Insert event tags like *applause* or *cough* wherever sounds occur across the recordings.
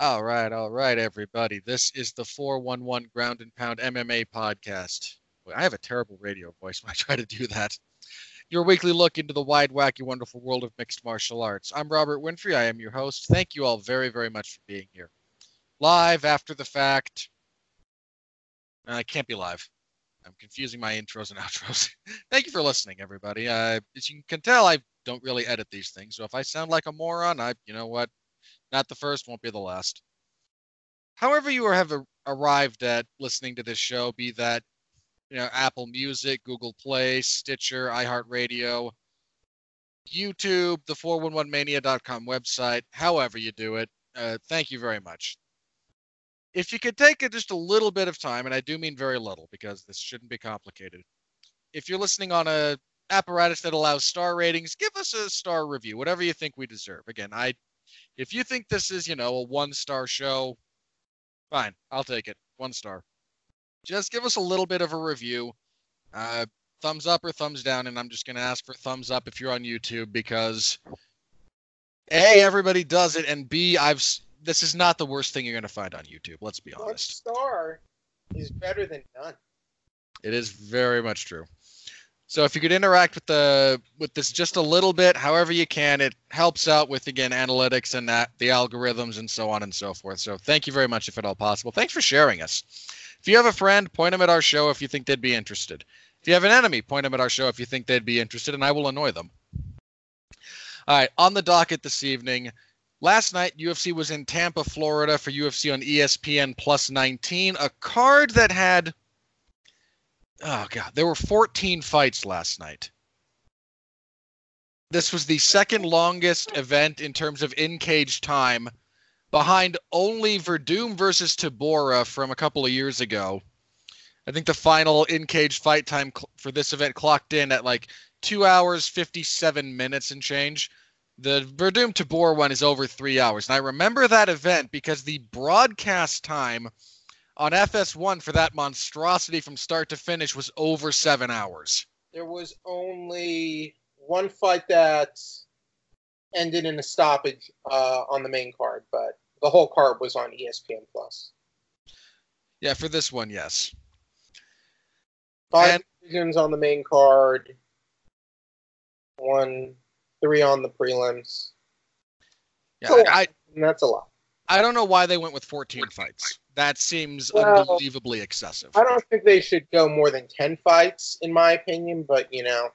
All right, all right, everybody. This is the 411 Ground and Pound MMA podcast. I have a terrible radio voice when I try to do that. Your weekly look into the wide, wacky, wonderful world of mixed martial arts. I'm Robert Winfrey. I am your host. Thank you all very, very much for being here. Live after the fact. I can't be live. I'm confusing my intros and *laughs* outros. Thank you for listening, everybody. Uh, as you can tell, I don't really edit these things, so if I sound like a moron, I, you know what, not the first, won't be the last. However, you have arrived at listening to this show, be that you know Apple Music, Google Play, Stitcher, iHeartRadio, YouTube, the 411mania.com website, however you do it, uh, thank you very much. If you could take just a little bit of time, and I do mean very little because this shouldn't be complicated. If you're listening on a apparatus that allows star ratings, give us a star review, whatever you think we deserve. Again, I if you think this is, you know, a one star show, fine, I'll take it. One star. Just give us a little bit of a review. Uh, thumbs up or thumbs down, and I'm just going to ask for thumbs up if you're on YouTube because A, everybody does it, and B, I've this is not the worst thing you're going to find on YouTube. Let's be honest. One star is better than none. It is very much true. So if you could interact with the with this just a little bit, however you can, it helps out with again analytics and that the algorithms and so on and so forth. So thank you very much if at all possible. Thanks for sharing us. If you have a friend, point them at our show if you think they'd be interested. If you have an enemy, point them at our show if you think they'd be interested, and I will annoy them. All right, on the docket this evening. Last night, UFC was in Tampa, Florida for UFC on ESPN Plus 19, a card that had oh god, there were 14 fights last night. This was the second longest event in terms of in cage time, behind only Werdum versus Tybura from a couple of years ago. I think the final in cage fight time cl- for this event clocked in at like two hours, 57 minutes and change. The Werdum Tybura one is over three hours. And I remember that event because the broadcast time on FS1 for that monstrosity from start to finish was over seven hours. There was only one fight that ended in a stoppage uh, on the main card, but the whole card was on ESPN Plus. Yeah, for this one, yes. Five and, decisions on the main card, one, three on the prelims. Yeah, I, that's a lot. I don't know why they went with 14 fights. That seems well, unbelievably excessive. I don't think they should go more than 10 fights, in my opinion, but, you know,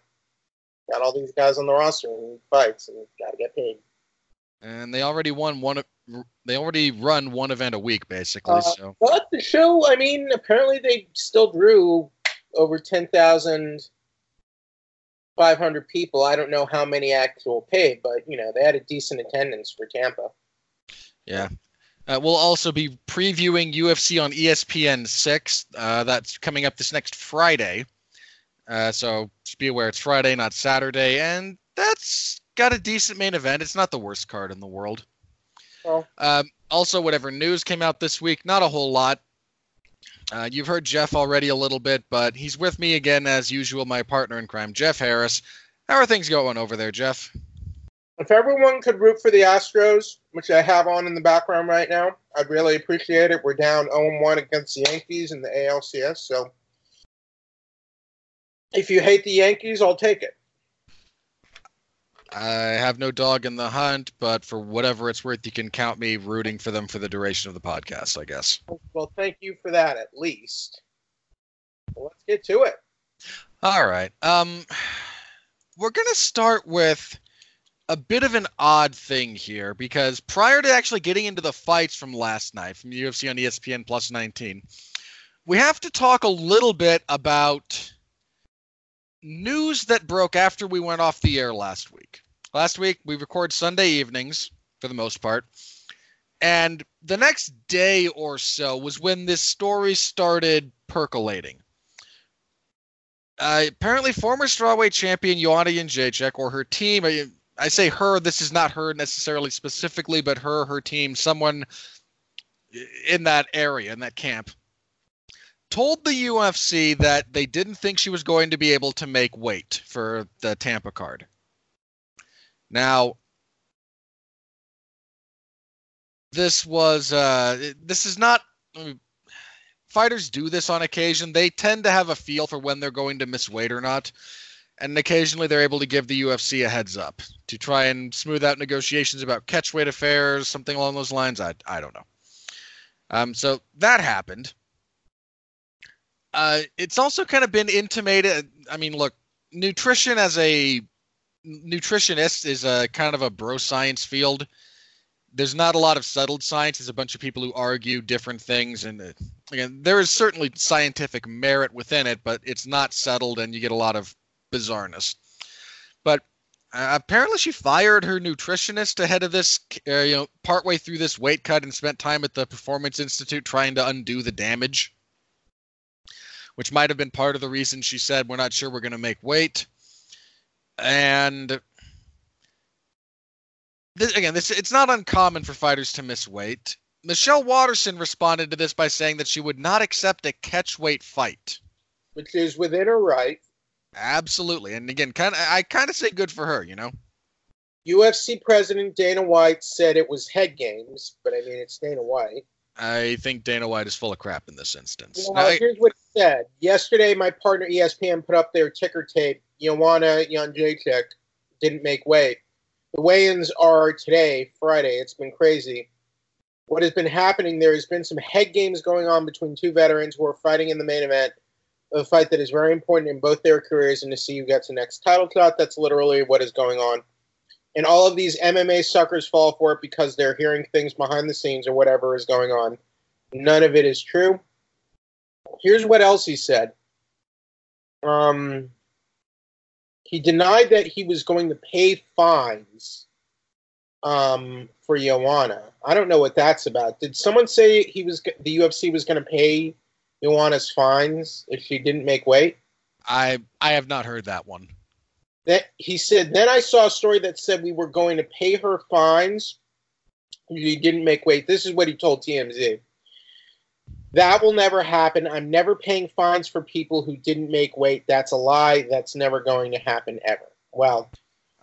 got all these guys on the roster and fights and got to get paid. And they already won one. They already run one event a week, basically. Uh, so. But the show, I mean, apparently they still drew over 10,500 people. I don't know how many actual paid, but, you know, they had a decent attendance for Tampa. Yeah. Uh, we'll also be previewing UFC on ESPN 6. Uh, that's coming up this next Friday. Uh, so just be aware it's Friday, not Saturday. And that's got a decent main event. It's not the worst card in the world. Oh. Um, also, whatever news came out this week, not a whole lot. Uh, you've heard Jeff already a little bit, but he's with me again, as usual, my partner in crime, Jeff Harris. How are things going over there, Jeff? If everyone could root for the Astros, which I have on in the background right now, I'd really appreciate it. We're down 0-1 against the Yankees in the ALCS, so if you hate the Yankees, I'll take it. I have no dog in the hunt, but for whatever it's worth, you can count me rooting for them for the duration of the podcast, I guess. Well, thank you for that, at least. Well, let's get to it. All right. Um, we're going to start with a bit of an odd thing here because prior to actually getting into the fights from last night from UFC on ESPN Plus 19, we have to talk a little bit about news that broke after we went off the air last week. Last week we record Sunday evenings for the most part. And the next day or so was when this story started percolating. Uh, apparently, former strawweight champion Joanna Jędrzejczyk or her team, I say her. This is not her necessarily specifically, but her, her team, someone in that area, in that camp, told the UFC that they didn't think she was going to be able to make weight for the Tampa card. Now, this was uh, this is not. I mean, fighters do this on occasion. They tend to have a feel for when they're going to miss weight or not, and occasionally they're able to give the UFC a heads up to try and smooth out negotiations about catch weight affairs, something along those lines. I I don't know. Um, so that happened. Uh, it's also kind of been intimated. I mean, look, nutrition as a nutritionist is a kind of a bro science field. There's not a lot of settled science. There's a bunch of people who argue different things, and uh, again, there is certainly scientific merit within it, but it's not settled, and you get a lot of bizarreness. But uh, apparently, she fired her nutritionist ahead of this, uh, you know, partway through this weight cut, and spent time at the Performance Institute trying to undo the damage which might have been part of the reason she said we're not sure we're going to make weight. And this, again, this it's not uncommon for fighters to miss weight. Michelle Waterson responded to this by saying that she would not accept a catch weight fight, which is within her right. Absolutely, and again, kind of, I kind of say good for her, you know. UFC president Dana White said it was head games, but I mean it's Dana White. I think Dana White is full of crap in this instance. Well, now, here's what he said. Yesterday, my partner ESPN put up their ticker tape. Joanna Jędrzejczyk didn't make weight. The weigh-ins are today, Friday. It's been crazy. What has been happening, there has been some head games going on between two veterans who are fighting in the main event a fight that is very important in both their careers and to see who gets the next title shot. That's literally what is going on and all of these MMA suckers fall for it because they're hearing things behind the scenes or whatever is going on. None of it is true. Here's what else he said. Um, he denied that he was going to pay fines um, for Joanna. I don't know what that's about. Did someone say he was the UFC was going to pay Joanna's fines if she didn't make weight? I I have not heard that one. That he said then i saw a story that said we were going to pay her fines She didn't make weight. This is what he told tmz that will never happen. I'm never paying fines for people who didn't make weight. That's a lie. That's never going to happen ever. Well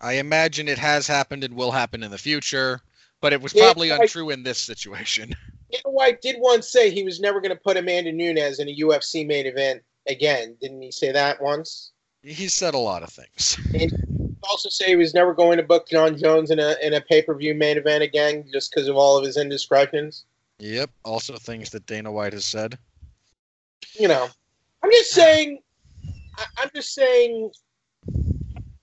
i imagine it has happened and will happen in the future but it was probably untrue in this situation *laughs* Dana White did once say he was never going to put Amanda Nunes in a UFC main event again. Didn't he say that once? He said a lot of things. And also say he was never going to book Jon Jones in a in a pay per view main event again, just because of all of his indiscretions. Yep. Also things that Dana White has said. You know, I'm just saying. I, I'm just saying.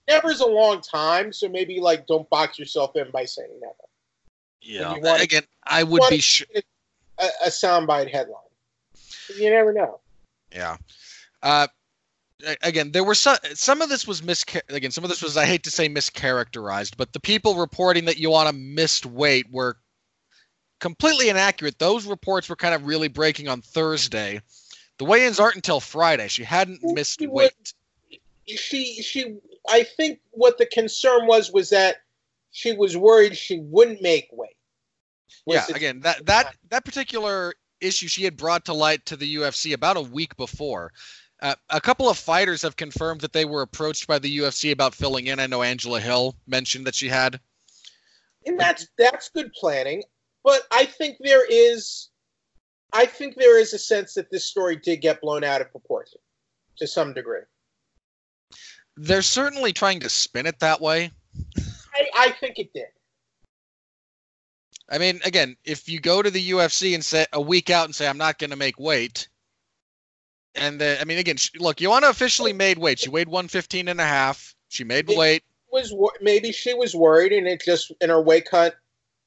Never is a long time, so maybe like don't box yourself in by saying never. Yeah. Want, Again, I would be sure. A, a soundbite headline. You never know. Yeah. Uh, again, there were some some of this was mis again some of this was I hate to say mischaracterized, but the people reporting that Joanna missed weight were completely inaccurate. Those reports were kind of really breaking on Thursday. The weigh-ins aren't until Friday. She hadn't missed weight. She she I think what the concern was was that she was worried she wouldn't make weight. Yeah, again, that that that particular issue she had brought to light to the UFC about a week before. Uh, a couple of fighters have confirmed that they were approached by the UFC about filling in. I know Angela Hill mentioned that she had. And that's that's good planning, but I think there is I think there is a sense that this story did get blown out of proportion to some degree. They're certainly trying to spin it that way. I, I think it did. I mean, again, if you go to the UFC and say a week out and say I'm not going to make weight, and the, I mean, again, she, look, Joanna officially made weight. She weighed 115 and a half. She made it weight. Was maybe she was worried, and it just in her weight cut,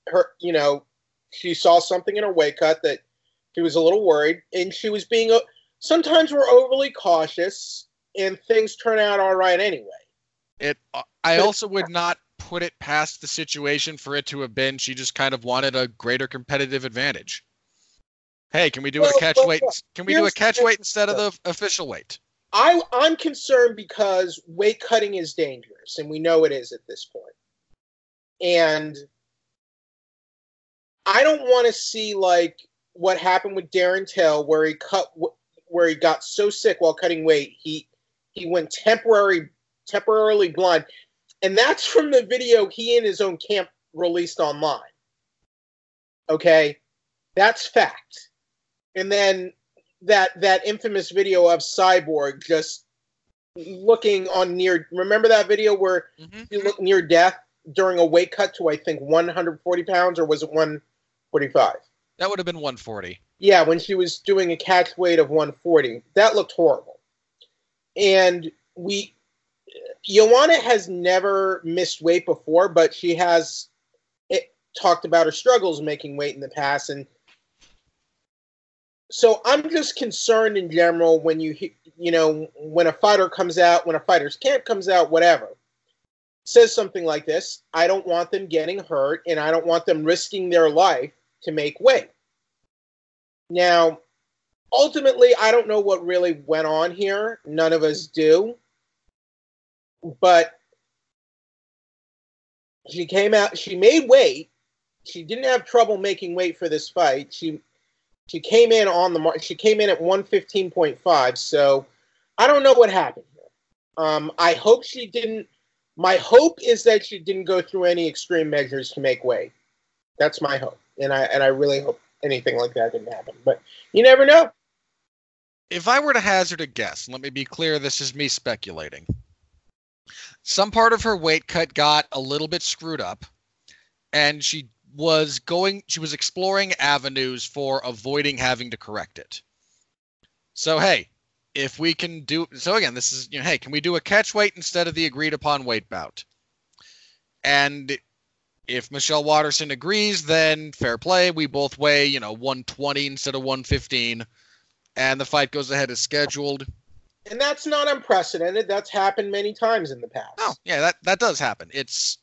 her, you know, she saw something in her weight cut that she was a little worried, and she was being. Sometimes we're overly cautious, and things turn out all right anyway. It. I also would not put it past the situation for it to have been she just kind of wanted a greater competitive advantage. Hey, can we do well, a catch well, weight? Can we do a catch weight instead of the official weight? I I'm concerned because weight cutting is dangerous, and we know it is at this point. And I don't want to see like what happened with Darren Till, where he cut where he got so sick while cutting weight, he he went temporary temporarily blind, and that's from the video he and his own camp released online. Okay, that's fact. And then that that infamous video of Cyborg just looking on near. Remember that video where Mhm. he looked near death during a weight cut to I think 140 pounds or was it 145? That would have been 140. Yeah, when she was doing a catch weight of 140, that looked horrible. And we, Joanna has never missed weight before, but she has it, talked about her struggles making weight in the past. And so I'm just concerned in general when you, you know, when a fighter comes out, when a fighter's camp comes out, whatever, says something like this, I don't want them getting hurt and I don't want them risking their life to make weight. Now, ultimately, I don't know what really went on here. None of us do. But she came out, she made weight. She didn't have trouble making weight for this fight. She she came in on the mar- she came in at 115.5. So I don't know what happened. Um, I hope she didn't. My hope is that she didn't go through any extreme measures to make weight. That's my hope, and I and I really hope anything like that didn't happen. But you never know. If I were to hazard a guess, let me be clear, this is me speculating. Some part of her weight cut got a little bit screwed up, and she was going, she was exploring avenues for avoiding having to correct it. So, hey, if we can do, so again, this is, you know, hey, can we do a catch weight instead of the agreed upon weight bout? And if Michelle Waterson agrees, then fair play. We both weigh, you know, 120 instead of 115 and the fight goes ahead as scheduled. And that's not unprecedented. That's happened many times in the past. Oh, yeah, that that does happen. It's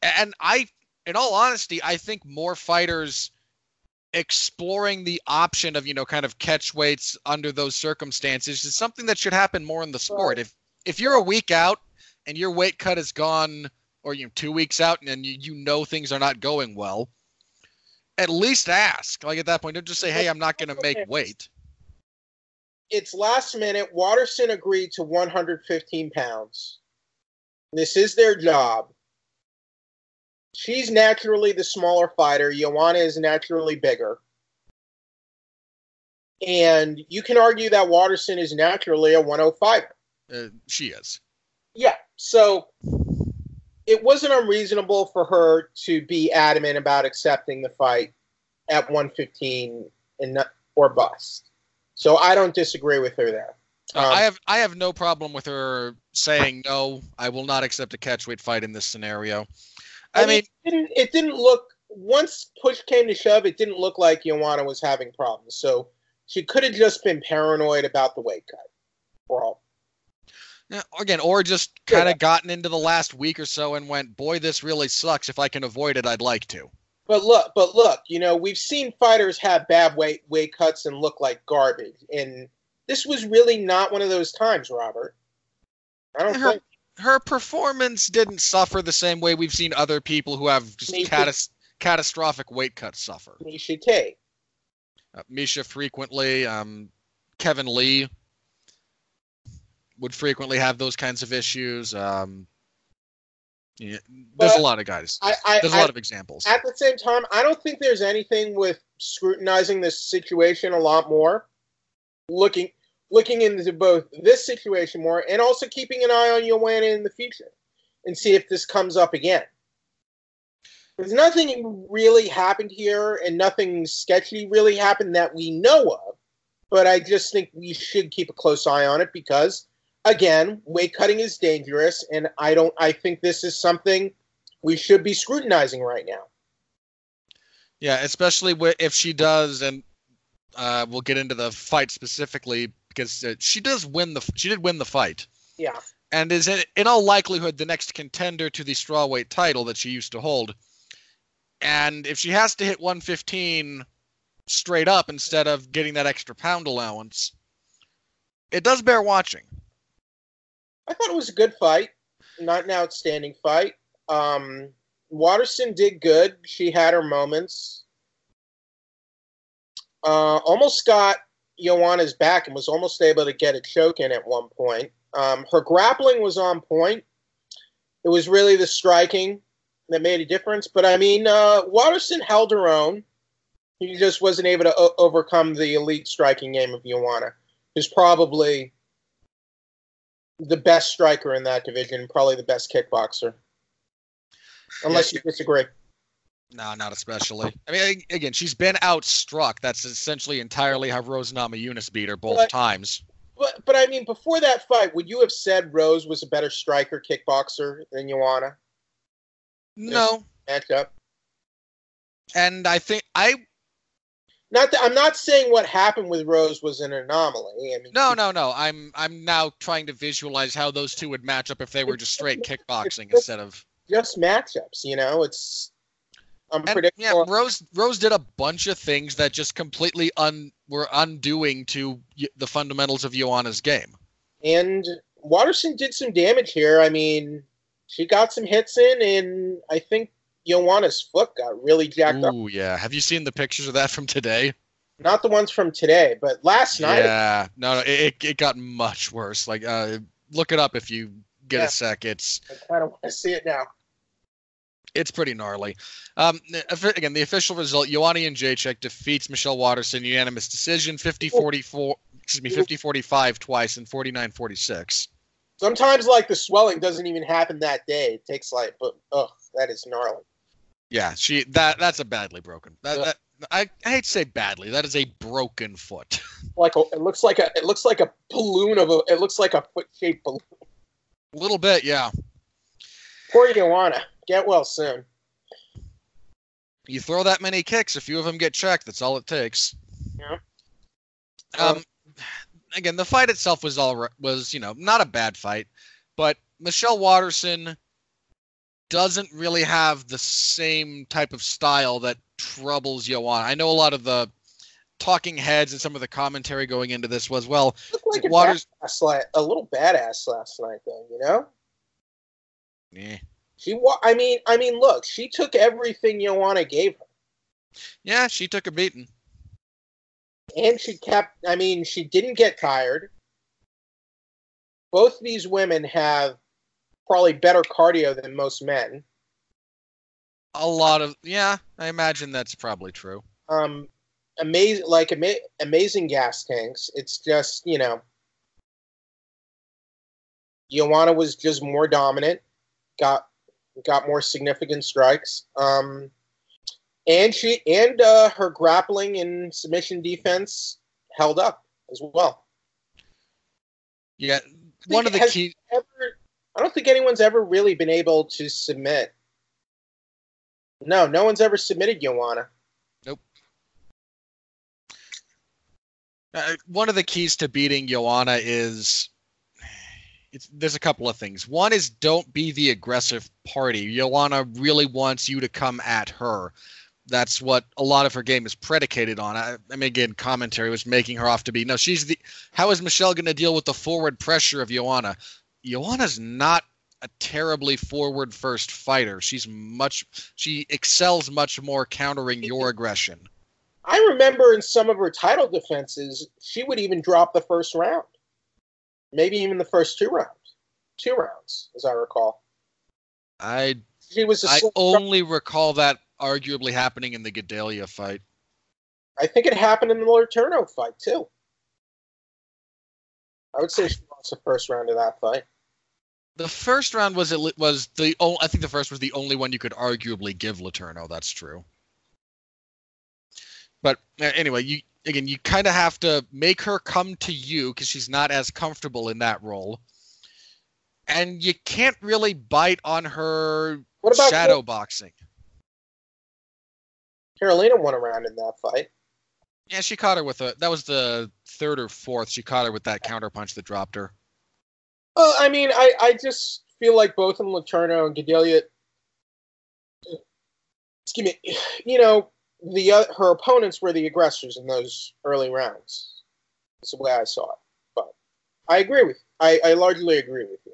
and I in all honesty, I think more fighters exploring the option of, you know, kind of catch weights under those circumstances is something that should happen more in the sport. Right. If if you're a week out and your weight cut is gone or you know, 2 weeks out and you, you know things are not going well, at least ask. Like at that point, don't just say, "Hey, I'm not going to make weight." It's last minute. Waterson agreed to 115 pounds. This is their job. She's naturally the smaller fighter. Joanna is naturally bigger. And you can argue that Waterson is naturally a 105. Uh, she is. Yeah. So it wasn't unreasonable for her to be adamant about accepting the fight at 115 and not, or bust. So I don't disagree with her there. Uh, Um, I have I have no problem with her saying no. I will not accept a catchweight fight in this scenario. I, mean, it didn't, it didn't look once push came to shove, it didn't look like Joanna was having problems. So she could have just been paranoid about the weight cut. For all. yeah, again, or just kind Yeah. of gotten into the last week or so and went, "Boy, this really sucks. If I can avoid it, I'd like to." But look, but look, you know, we've seen fighters have bad weight weight cuts and look like garbage, and this was really not one of those times, Robert. I don't Her- think. Her performance didn't suffer the same way we've seen other people who have just catas- catastrophic weight cuts suffer. Miesha Tate. Uh, Miesha frequently, um, Kevin Lee would frequently have those kinds of issues. Um, yeah, there's But a lot of guys. I, I, There's a I- lot of examples. at the same time, I don't think there's anything with scrutinizing this situation a lot more, looking looking into both this situation more and also keeping an eye on Joanna in the future and see if this comes up again. There's nothing really happened here and nothing sketchy really happened that we know of, but I just think we should keep a close eye on it because again, weight cutting is dangerous and I don't I think this is something we should be scrutinizing right now. Yeah, especially if she does, and uh, we'll get into the fight specifically because uh, she does win the. She did win the fight, Yeah. and is in, in all likelihood the next contender to the strawweight title that she used to hold. And if she has to hit 115 straight up instead of getting that extra pound allowance, it does bear watching. I thought it was a good fight, not an outstanding fight. Um, Waterson did good. She had her moments. Uh, almost got Joanna's back and was almost able to get a choke in at one point. Um, her grappling was on point. It was really the striking that made a difference. But I mean, uh, Waterson held her own. he just wasn't able to o- overcome the elite striking game of Joanna, who's probably the best striker in that division, probably the best kickboxer. Unless Yeah. you disagree. No, not especially. I mean, again, she's been outstruck. That's essentially entirely how Rose Namajunas beat her both But- times. But but I mean, before that fight, would you have said Rose was a better striker kickboxer than Joanna No, matchup? and I think I Not that I'm not saying what happened with Rose was an anomaly. I mean, no no no. I'm I'm now trying to visualize how those two would match up if they were just straight kickboxing instead of. just matchups. You know, it's And, unpredictable. yeah, Rose Rose did a bunch of things that just completely un were undoing to the fundamentals of Joanna's game. And Waterson did some damage here. I mean, she got some hits in, and I think Joanna's foot got really jacked up. Ooh yeah. Have you seen the pictures of that from today? Not the ones from today, but last night. Yeah, no, no, it, it- got much worse. Like, uh, look it up if you get Yeah. a sec. It's I kind of want to see it now. it's pretty gnarly. Um, again, the official result: Joanna Jędrzejczyk defeats Michelle Waterson unanimous decision, 50-44, excuse me, 50-45 twice and 49-46. Sometimes, like the swelling doesn't even happen that day. It takes like, but oh, that is gnarly. Yeah, she that that's a badly broken. That, Yeah. that I, I hate to say badly. That is a broken foot. *laughs* Like a, it looks like a, it looks like a balloon of a, it looks like a foot shaped balloon. a little bit, yeah. Poor Joanna, get well soon. You throw that many kicks, a few of them get checked. That's all it takes. Yeah. Um, again, the fight itself was all was you know not a bad fight, but Michelle Waterson doesn't really have the same type of style that troubles Joanna. I know a lot of the talking heads and some of the commentary going into this was well, Looked like a Waters- la- a little badass last night, though. You know, Yeah. she. Wa- I mean, I mean, look, she took everything Joanna gave her, yeah, she took a beating. and she kept. I mean, she didn't get tired. Both these women have probably better cardio than most men. A lot of yeah, I imagine that's probably true. um amazing like ama- amazing gas tanks it's just you know Joanna was just more dominant got got more significant strikes um and she and uh her grappling and submission defense held up as well Yeah, one of the key. ever I don't think anyone's ever really been able to submit no no one's ever submitted Joanna Nope. Uh, one of the keys to beating Joanna is there's a couple of things. One is don't be the aggressive party. Joanna really wants you to come at her. That's what a lot of her game is predicated on. I, I mean, again, commentary was making her off to be no. She's the. How is Michelle going to deal with the forward pressure of Joanna? Joanna's not a terribly forward first fighter. She's much. She excels much more countering your aggression. I remember in some of her title defenses, she would even drop the first round, maybe even the first two rounds, two rounds, as I recall. I She was I only recall that arguably happening in the Gadelha fight. I think it happened in the Letourneau fight too. I would say she lost the first round of that fight. The first round was it was the o- I think the first was the only one you could arguably give Letourneau. That's true. But uh, anyway, you again you kind of have to make her come to you because she's not as comfortable in that role, and you can't really bite on her shadow boxing. Karolina won a round in that fight? Yeah, she caught her with a that was the third or fourth. She caught her with that counter punch that dropped her. Well, I mean, I, I just feel like both in Letourneau and Gadelha, excuse me, you know, the uh, her opponents were the aggressors in those early rounds. That's the way I saw it. But I agree with you. I, I largely agree with you.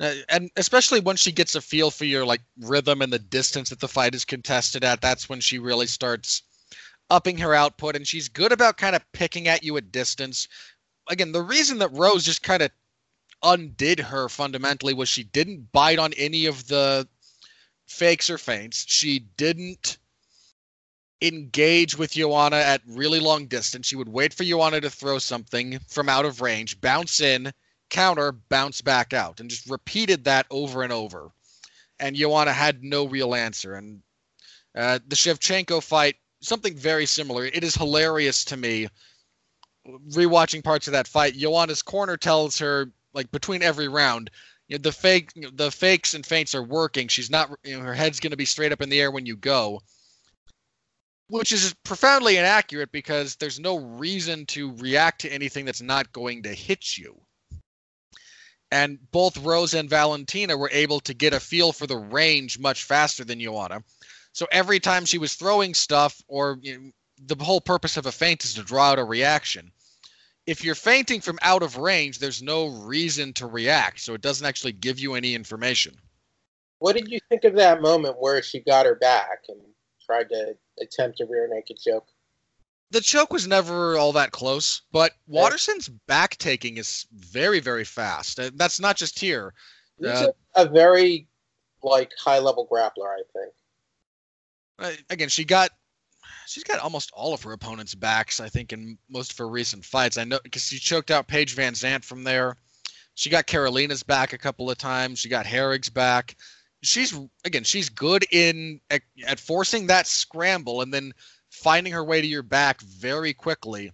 Uh, and especially once she gets a feel for your like rhythm and the distance that the fight is contested at, that's when she really starts upping her output. And she's good about kind of picking at you at distance. Again, the reason that Rose just kind of undid her fundamentally was she didn't bite on any of the fakes or feints. She didn't engage with Joanna at really long distance. She would wait for Joanna to throw something from out of range, bounce in, counter, bounce back out, and just repeated that over and over. And Joanna had no real answer. And uh, the Shevchenko fight, something very similar. It is hilarious to me rewatching parts of that fight. Joanna's corner tells her, like between every round, you know, the fake, you know, the fakes and feints are working. She's not, you know, her head's going to be straight up in the air when you go which is profoundly inaccurate because there's no reason to react to anything that's not going to hit you. And both Rose and Valentina were able to get a feel for the range much faster than Joanna. So every time she was throwing stuff, or you know, the whole purpose of a feint is to draw out a reaction. If you're feinting from out of range, there's no reason to react, so it doesn't actually give you any information. What did you think of that moment where she got her back and tried to attempt a rear naked choke. The choke was never all that close, but Waterson's back taking is very, very fast. Uh, that's not just here. He's uh, a, a, very like high level grappler, I think. Uh, again, she got she's got almost all of her opponents' backs. I think in most of her recent fights. I know because she choked out Paige VanZant from there. She got Karolina's back a couple of times. She got Herrig's back she's again she's good in at, at, forcing that scramble and then finding her way to your back very quickly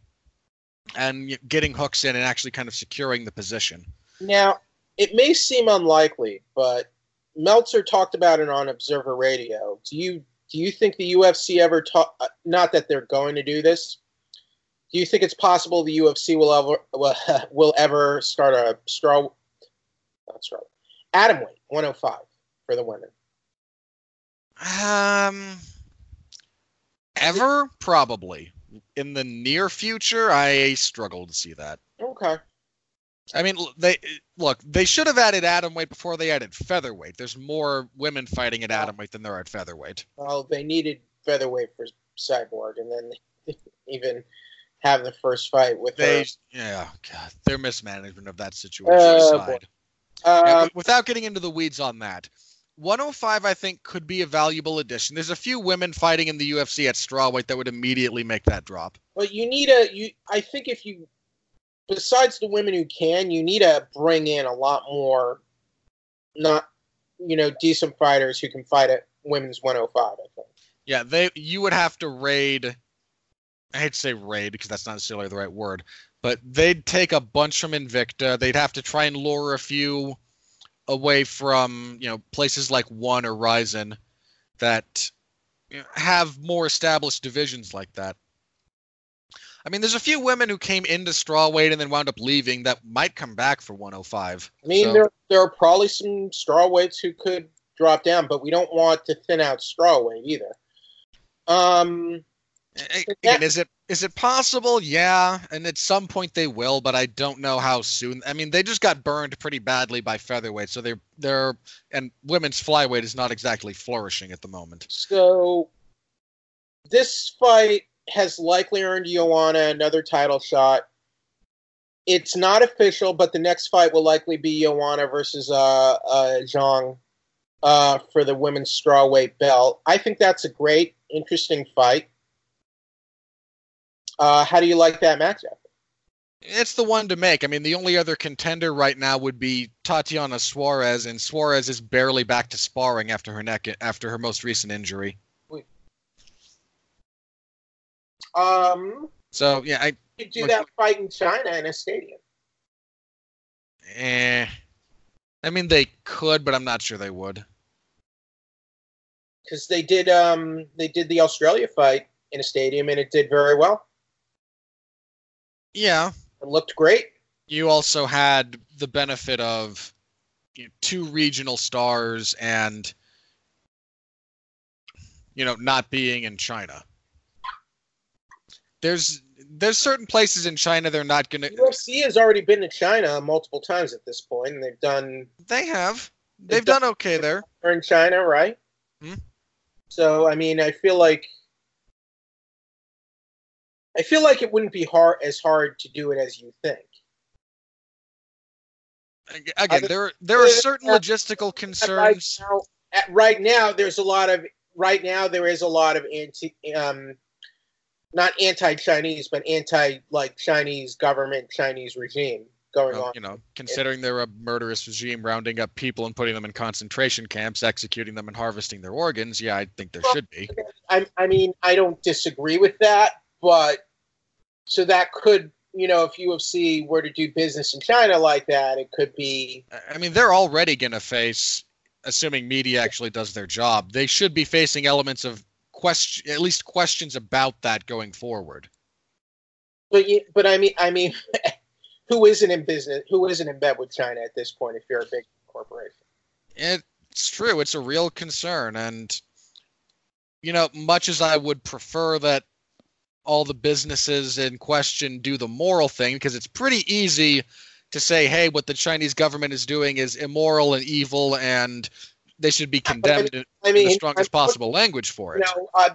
and getting hooks in and actually kind of securing the position. Now, it may seem unlikely, but Meltzer talked about it on Observer Radio. Do you do you think the UFC ever talk? Uh, not that they're going to do this. Do you think it's possible the UFC will ever *laughs* will, will ever start a straw? Not straw. Atom weight 105 for the women? Um, ever probably. In the near future, I struggle to see that. Okay. I mean, they look. They should have added atom weight before they added featherweight. There's more women fighting at atom weight than there are at featherweight. Well, they needed featherweight for Cyborg, and then they even have the first fight with they, her. Yeah, God, their mismanagement of that situation uh, aside. Um, yeah, without getting into the weeds on that, 105, I think, could be a valuable addition. There's a few women fighting in the UFC at strawweight that would immediately make that drop. But you need a you. I think if you, besides the women who can, you need to bring in a lot more, not, you know, decent fighters who can fight at women's 105. I think. Yeah, they. You would have to raid. I hate to say raid because that's not necessarily the right word, but they'd take a bunch from Invicta. They'd have to try and lure a few away from you know places like One or Rizin that have more established divisions like that. I mean, there's a few women who came into strawweight and then wound up leaving that might come back for 105. I mean, so. there there are probably some strawweights who could drop down, but we don't want to thin out strawweight either. Um, Again, is it is it possible? Yeah, and at some point they will, but I don't know how soon. I mean, they just got burned pretty badly by featherweight, so they're they're and women's flyweight is not exactly flourishing at the moment. So this fight has likely earned Joanna another title shot. It's not official, but the next fight will likely be Joanna versus uh, uh Zhang uh, for the women's strawweight belt. I think that's a great, interesting fight. Uh, how do you like that matchup? It's the one to make. I mean, the only other contender right now would be Tatiana Suarez, and Suarez is barely back to sparring after her neck after her most recent injury. Um. So yeah, I you do that fight in China in a stadium. Eh. I mean, they could, but I'm not sure they would. Because they did, um, they did the Australia fight in a stadium, and it did very well. Yeah. It looked great. You also had the benefit of you know, two regional stars and you know not being in China. There's there's certain places in China they're not going to. UFC has already been to China multiple times at this point, and they've done. They have. They've, they've done, done, okay there. They're in China, right? Hmm? So I mean, I feel like I feel like it wouldn't be hard as hard to do it as you think. Again, there there are certain logistical concerns. Right now, right now, there's a lot of right now there is a lot of anti, um, not anti-Chinese, but anti like Chinese government, Chinese regime going Well, on. you know, considering they're a murderous regime, rounding up people and putting them in concentration camps, executing them and harvesting their organs, yeah, I think there Well, should be. I, I mean, I don't disagree with that, but so that could, you know, if UFC were to do business in China like that, it could be. I- I mean, they're already going to face, assuming media actually does their job, they should be facing elements of question, at least questions about that going forward. But you- but I mean, I mean, *laughs* who isn't in business? Who isn't in bed with China at this point? If you're a big corporation, It's true. It's a real concern. And, you know, much as I would prefer that all the businesses in question do the moral thing, because it's pretty easy to say, hey, what the Chinese government is doing is immoral and evil and they should be condemned in I mean, the strongest I'm- possible language for You it. know, uh,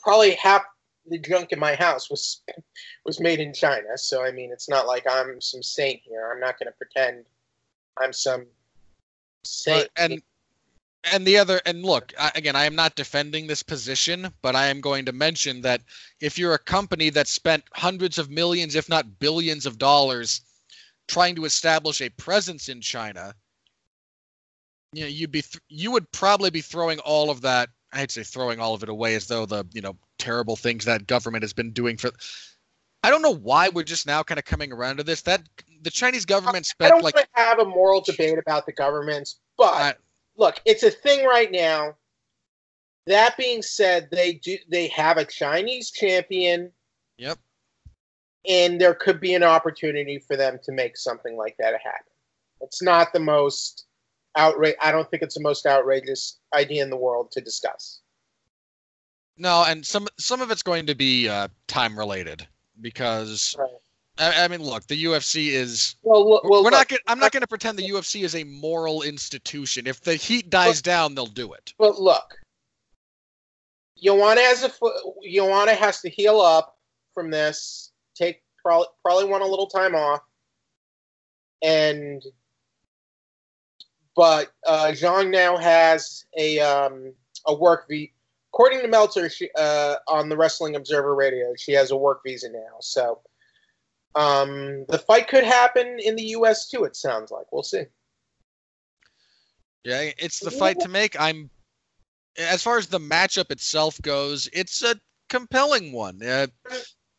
probably half the junk in my house was was made in China. So I mean, it's not like I'm some saint here. I'm not going to pretend I'm some saint. But- and and the other and look I, again i am not defending this position but i am going to mention that if you're a company that spent hundreds of millions if not billions of dollars trying to establish a presence in china you know you'd be th- you would probably be throwing all of that i'd say throwing all of it away as though the you know terrible things that government has been doing for i don't know why we're just now kind of coming around to this that the chinese government I spent don't like want to have a moral debate about the governments, but I- look, it's a thing right now. That being said, they do they have a Chinese champion, yep and there could be an opportunity for them to make something like that happen. It's not the most outrage. I don't think it's the most outrageous idea in the world to discuss. No, and some some of it's going to be uh, time related because Right. I, I mean, look, the UFC is. Well, well, we're look, not. Gonna, I'm not going to pretend the UFC is a moral institution. If the heat dies down, they'll do it. But look, Joanna has a. Joanna has to heal up from this. Take probably probably want a little time off, and but uh, Zhang now has a um, a work visa. According to Meltzer, she, uh, on the Wrestling Observer Radio, she has a work visa now. So um, the fight could happen in the U.S. too. It sounds like we'll see. Yeah, it's the fight to make. I'm. As far as the matchup itself goes, it's a compelling one. Uh,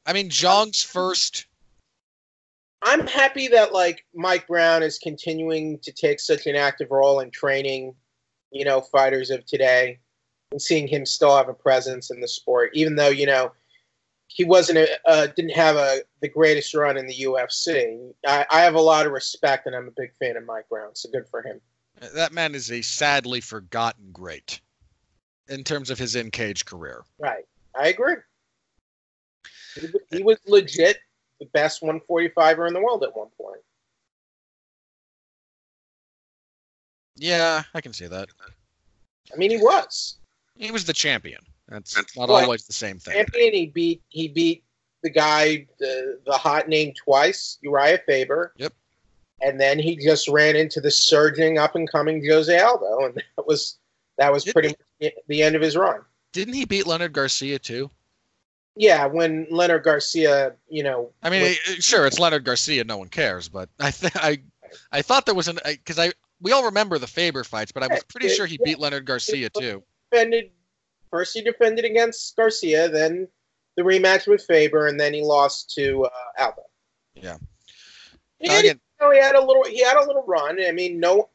I mean, Zhang's first. I'm happy that like Mike Brown is continuing to take such an active role in training, you know, fighters of today, and seeing him still have a presence in the sport, even though you know he wasn't a uh, didn't have a the greatest run in the UFC. I, I have a lot of respect, and I'm a big fan of Mike Brown, so good for him. That man is a sadly forgotten great in terms of his in cage career. Right, I agree. He, he was legit the best 145er in the world at one point. Yeah, I can see that. I mean, he was. He was the champion. That's not Right. always the same thing. champion. He beat he beat the guy the the hot name twice, Urijah Faber. Yep. And then he just ran into the surging up and coming Jose Aldo, and that was that was Did pretty much the end of his run. Didn't he beat Leonard Garcia too? Yeah, when Leonard Garcia, you know, I mean, was- sure, it's Leonard Garcia. No one cares, but *laughs* I th- I I thought there was an because I we all remember the Faber fights, but I was pretty Yeah, sure he yeah. beat Leonard Garcia too. defended first he defended against Garcia, then the rematch with Faber, and then he lost to uh, Aldo. Yeah. And Again, you know, he had a little he had a little run. I mean, no,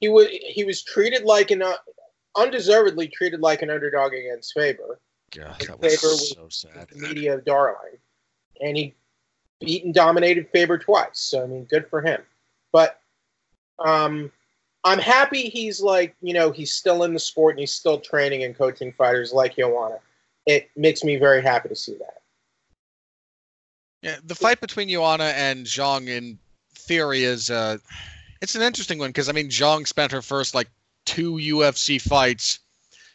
he was he was treated like an uh, undeservedly treated like an underdog against Faber, God, Faber that was was- so sad. the media darling, and he beat and dominated Faber twice. So I mean, good for him. But um, I'm happy he's like you know he's still in the sport and he's still training and coaching fighters like Joanna. It makes me very happy to see that. Yeah, the fight between Joanna and Zhang in theory is uh it's an interesting one because I mean Zhang spent her first like two UFC fights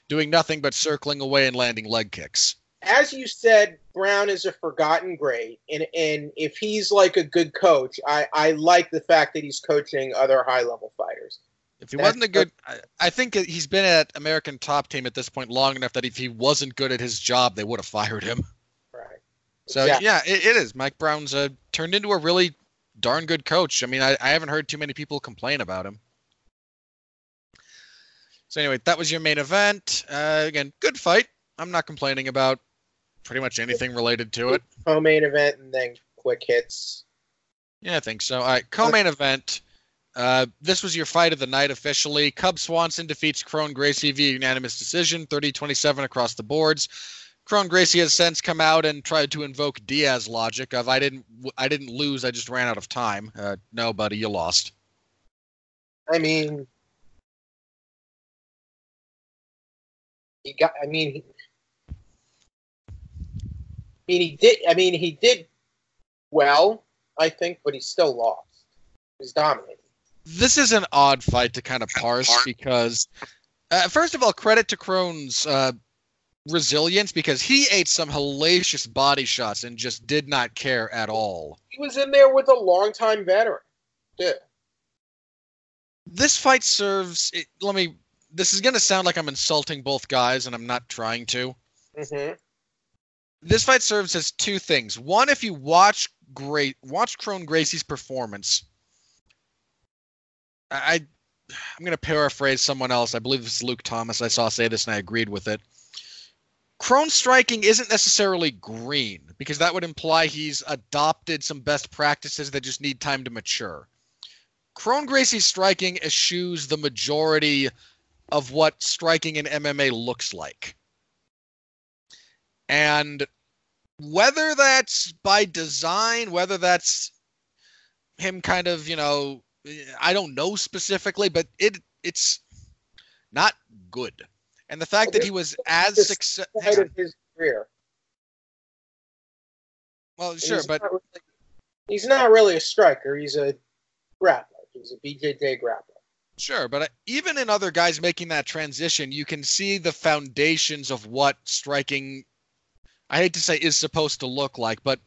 doing nothing but circling away and landing leg kicks. as you said, Brown is a forgotten great, and and if he's like a good coach, I I like the fact that he's coaching other high level fighters. If he That's wasn't a good, I, I think he's been at American Top Team at this point long enough that if he wasn't good at his job, they would have fired him. Right. So Yeah. yeah, it, it is. Mike Brown's uh, turned into a really darn good coach. I mean, I, I haven't heard too many people complain about him. So anyway, that was your main event. Uh, again, good fight. I'm not complaining about pretty much anything related to it. Co-main event and then quick hits. Yeah, I think so. All right, co-main event. Uh, this was your fight of the night officially. Cub Swanson defeats Kron Gracie via unanimous decision, 30-27 across the boards. Kron Gracie has since come out and tried to invoke Diaz logic of I didn't I didn't lose, I just ran out of time. Uh, no, buddy, you lost. I mean, he got. I mean, he, I mean, he did. I mean, he did well, I think, but he still lost. He's dominating. This is an odd fight to kind of parse because, uh, first of all, credit to Kron's uh, resilience because he ate some hellacious body shots and just did not care at all. He was in there with a longtime veteran. Yeah. this fight serves it, let me this is going to sound like i'm insulting both guys and i'm not trying to. Hmm this fight serves as two things. One if you watch great watch kron gracie's performance i i'm going to paraphrase someone else. I believe it's luke thomas. I saw say this and i agreed with it. Kron striking isn't necessarily green because that would imply he's adopted some best practices that just need time to mature. Kron Gracie's striking eschews the majority of what striking in MMA looks like. And whether that's by design, whether that's him kind of, you know, I don't know specifically, but it it's not good. And the fact that he was as successful success of his career. well, sure, he's but not really, he's not really a striker. He's a grappler. He's a BJJ grappler. Sure, but uh, even in other guys making that transition, you can see the foundations of what striking, I hate to say, is supposed to look like, but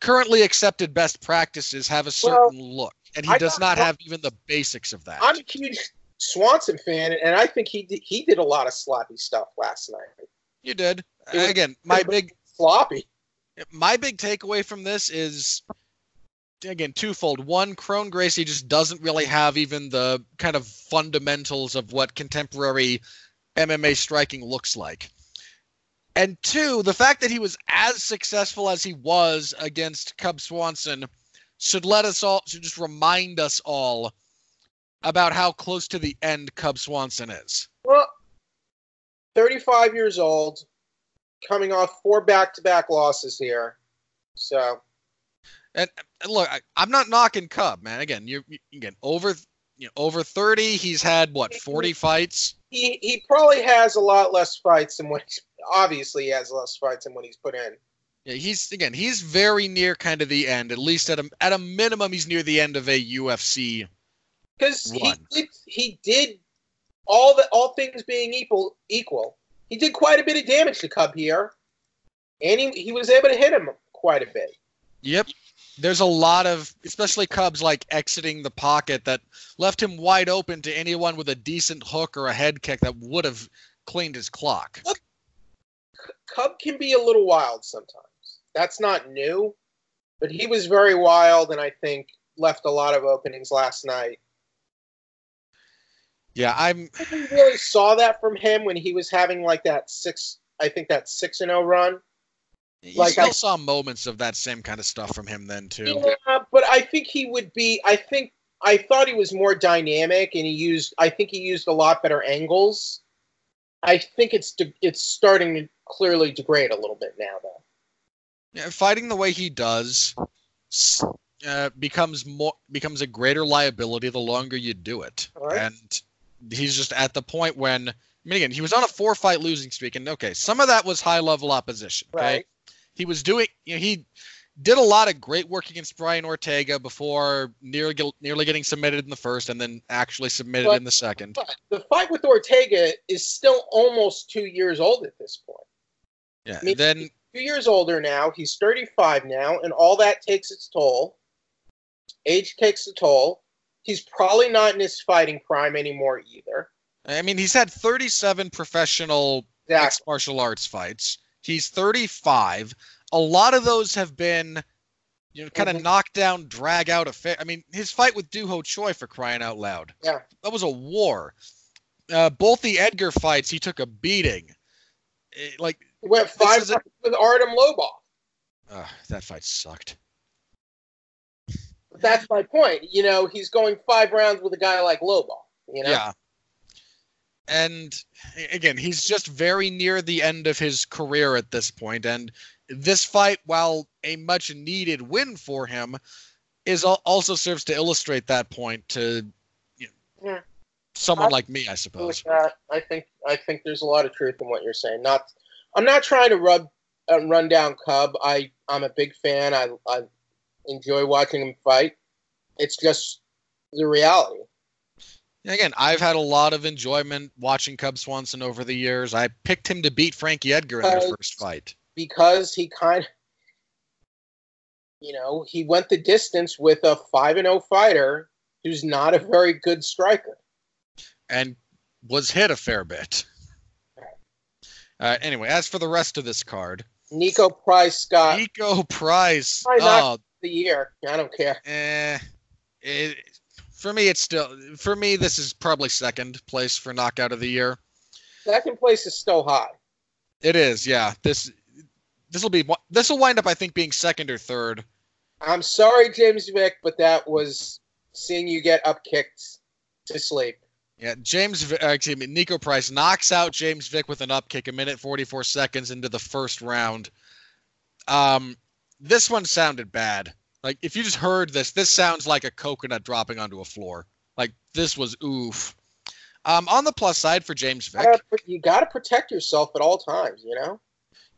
currently accepted best practices have a certain look, and he I does not have even the basics of that. I'm a huge Swanson fan, and I think he did, he did a lot of sloppy stuff last night. you did. Again, my big Sloppy. my big takeaway from this is again twofold. One, Kron Gracie just doesn't really have even the kind of fundamentals of what contemporary MMA striking looks like. And two, the fact that he was as successful as he was against Cub Swanson should let us all should just remind us all about how close to the end Cub Swanson is. Well, 35 years old, coming off four back-to-back losses here. So And, look, I, I'm not knocking Cub, man. Again, you again over you know, over 30. He's had what 40 fights. he he probably has a lot less fights than what he's obviously he has less fights than what he's put in. Yeah, he's again he's very near kind of the end. At least at a at a minimum, he's near the end of a UFC. Because he did he did all the all things being equal equal, he did quite a bit of damage to Cub here, and he he was able to hit him quite a bit. Yep. There's a lot of, especially Cubs, like exiting the pocket that left him wide open to anyone with a decent hook or a head kick that would have cleaned his clock. Cub can be a little wild sometimes. That's not new, but he was very wild, and I think left a lot of openings last night. Yeah, I'm. I really saw that from him when he was having like that six, I think that six and zero run. You Like, still I- saw moments of that same kind of stuff from him then too. Yeah, but I think he would be. I think I thought he was more dynamic, and he used. I think he used a lot better angles. I think it's de- it's starting to clearly degrade a little bit now, though. Yeah, fighting the way he does uh, becomes more becomes a greater liability the longer you do it. Right. And he's just at the point when I mean again, he was on a four fight losing streak and okay, some of that was high level opposition. Okay. Right. He was doing you know, he did a lot of great work against Brian Ortega before nearly nearly getting submitted in the first and then actually submitted But- in the second. But the fight with Ortega is still almost two years old at this point. Yeah. I mean, then Two years older now. He's 35 now, and all that takes its toll. Age takes a toll. He's probably not in his fighting prime anymore either. I mean, he's had 37 professional Exactly. martial arts fights. He's 35. A lot of those have been, you know, kind of Mhm. knockdown, drag out affair. I mean, his fight with Doo Ho Choi for crying out loud. Yeah. That was a war. Uh, both the Edgar fights, he took a beating. Eh, like, He went five a- with Artem Lobov. uh, that fight sucked. That's my point. You know, he's going five rounds with a guy like Lobov. You know, Yeah. And again, he's just very near the end of his career at this point. and this fight, while a much needed win for him, is also serves to illustrate that point to you know, Yeah. someone I- like me, I suppose. that, I think I think there's a lot of truth in what you're saying. Not, I'm not trying to rub uh, run down Cub. I I'm a big fan. I I enjoy watching him fight. It's just the reality. Again, I've had a lot of enjoyment watching Cub Swanson over the years. I picked him to beat Frankie Edgar in their Uh, first fight. because he kind of, you know, he went the distance with a five and zero fighter who's not a very good striker. and was hit a fair bit. Uh, anyway, as for the rest of this card, Nico Price Scott. Nico Price. Probably not- Oh, the year. I don't care. eh, it, for me, it's still for me. This is probably second place for knockout of the year. Second place is still high. It is, yeah. This this will be this will wind up, I think, being second or third. I'm sorry, James Vick, but that was seeing you get up kicked to sleep. Yeah, James, uh, excuse me, Nico Price knocks out James Vick with an up kick a minute 44 seconds into the first round. Um, this one sounded bad. Like if you just heard this, this sounds like a coconut dropping onto a floor. Like this was oof. Um, on the plus side for James Vick, you gotta protect yourself at all times, you know?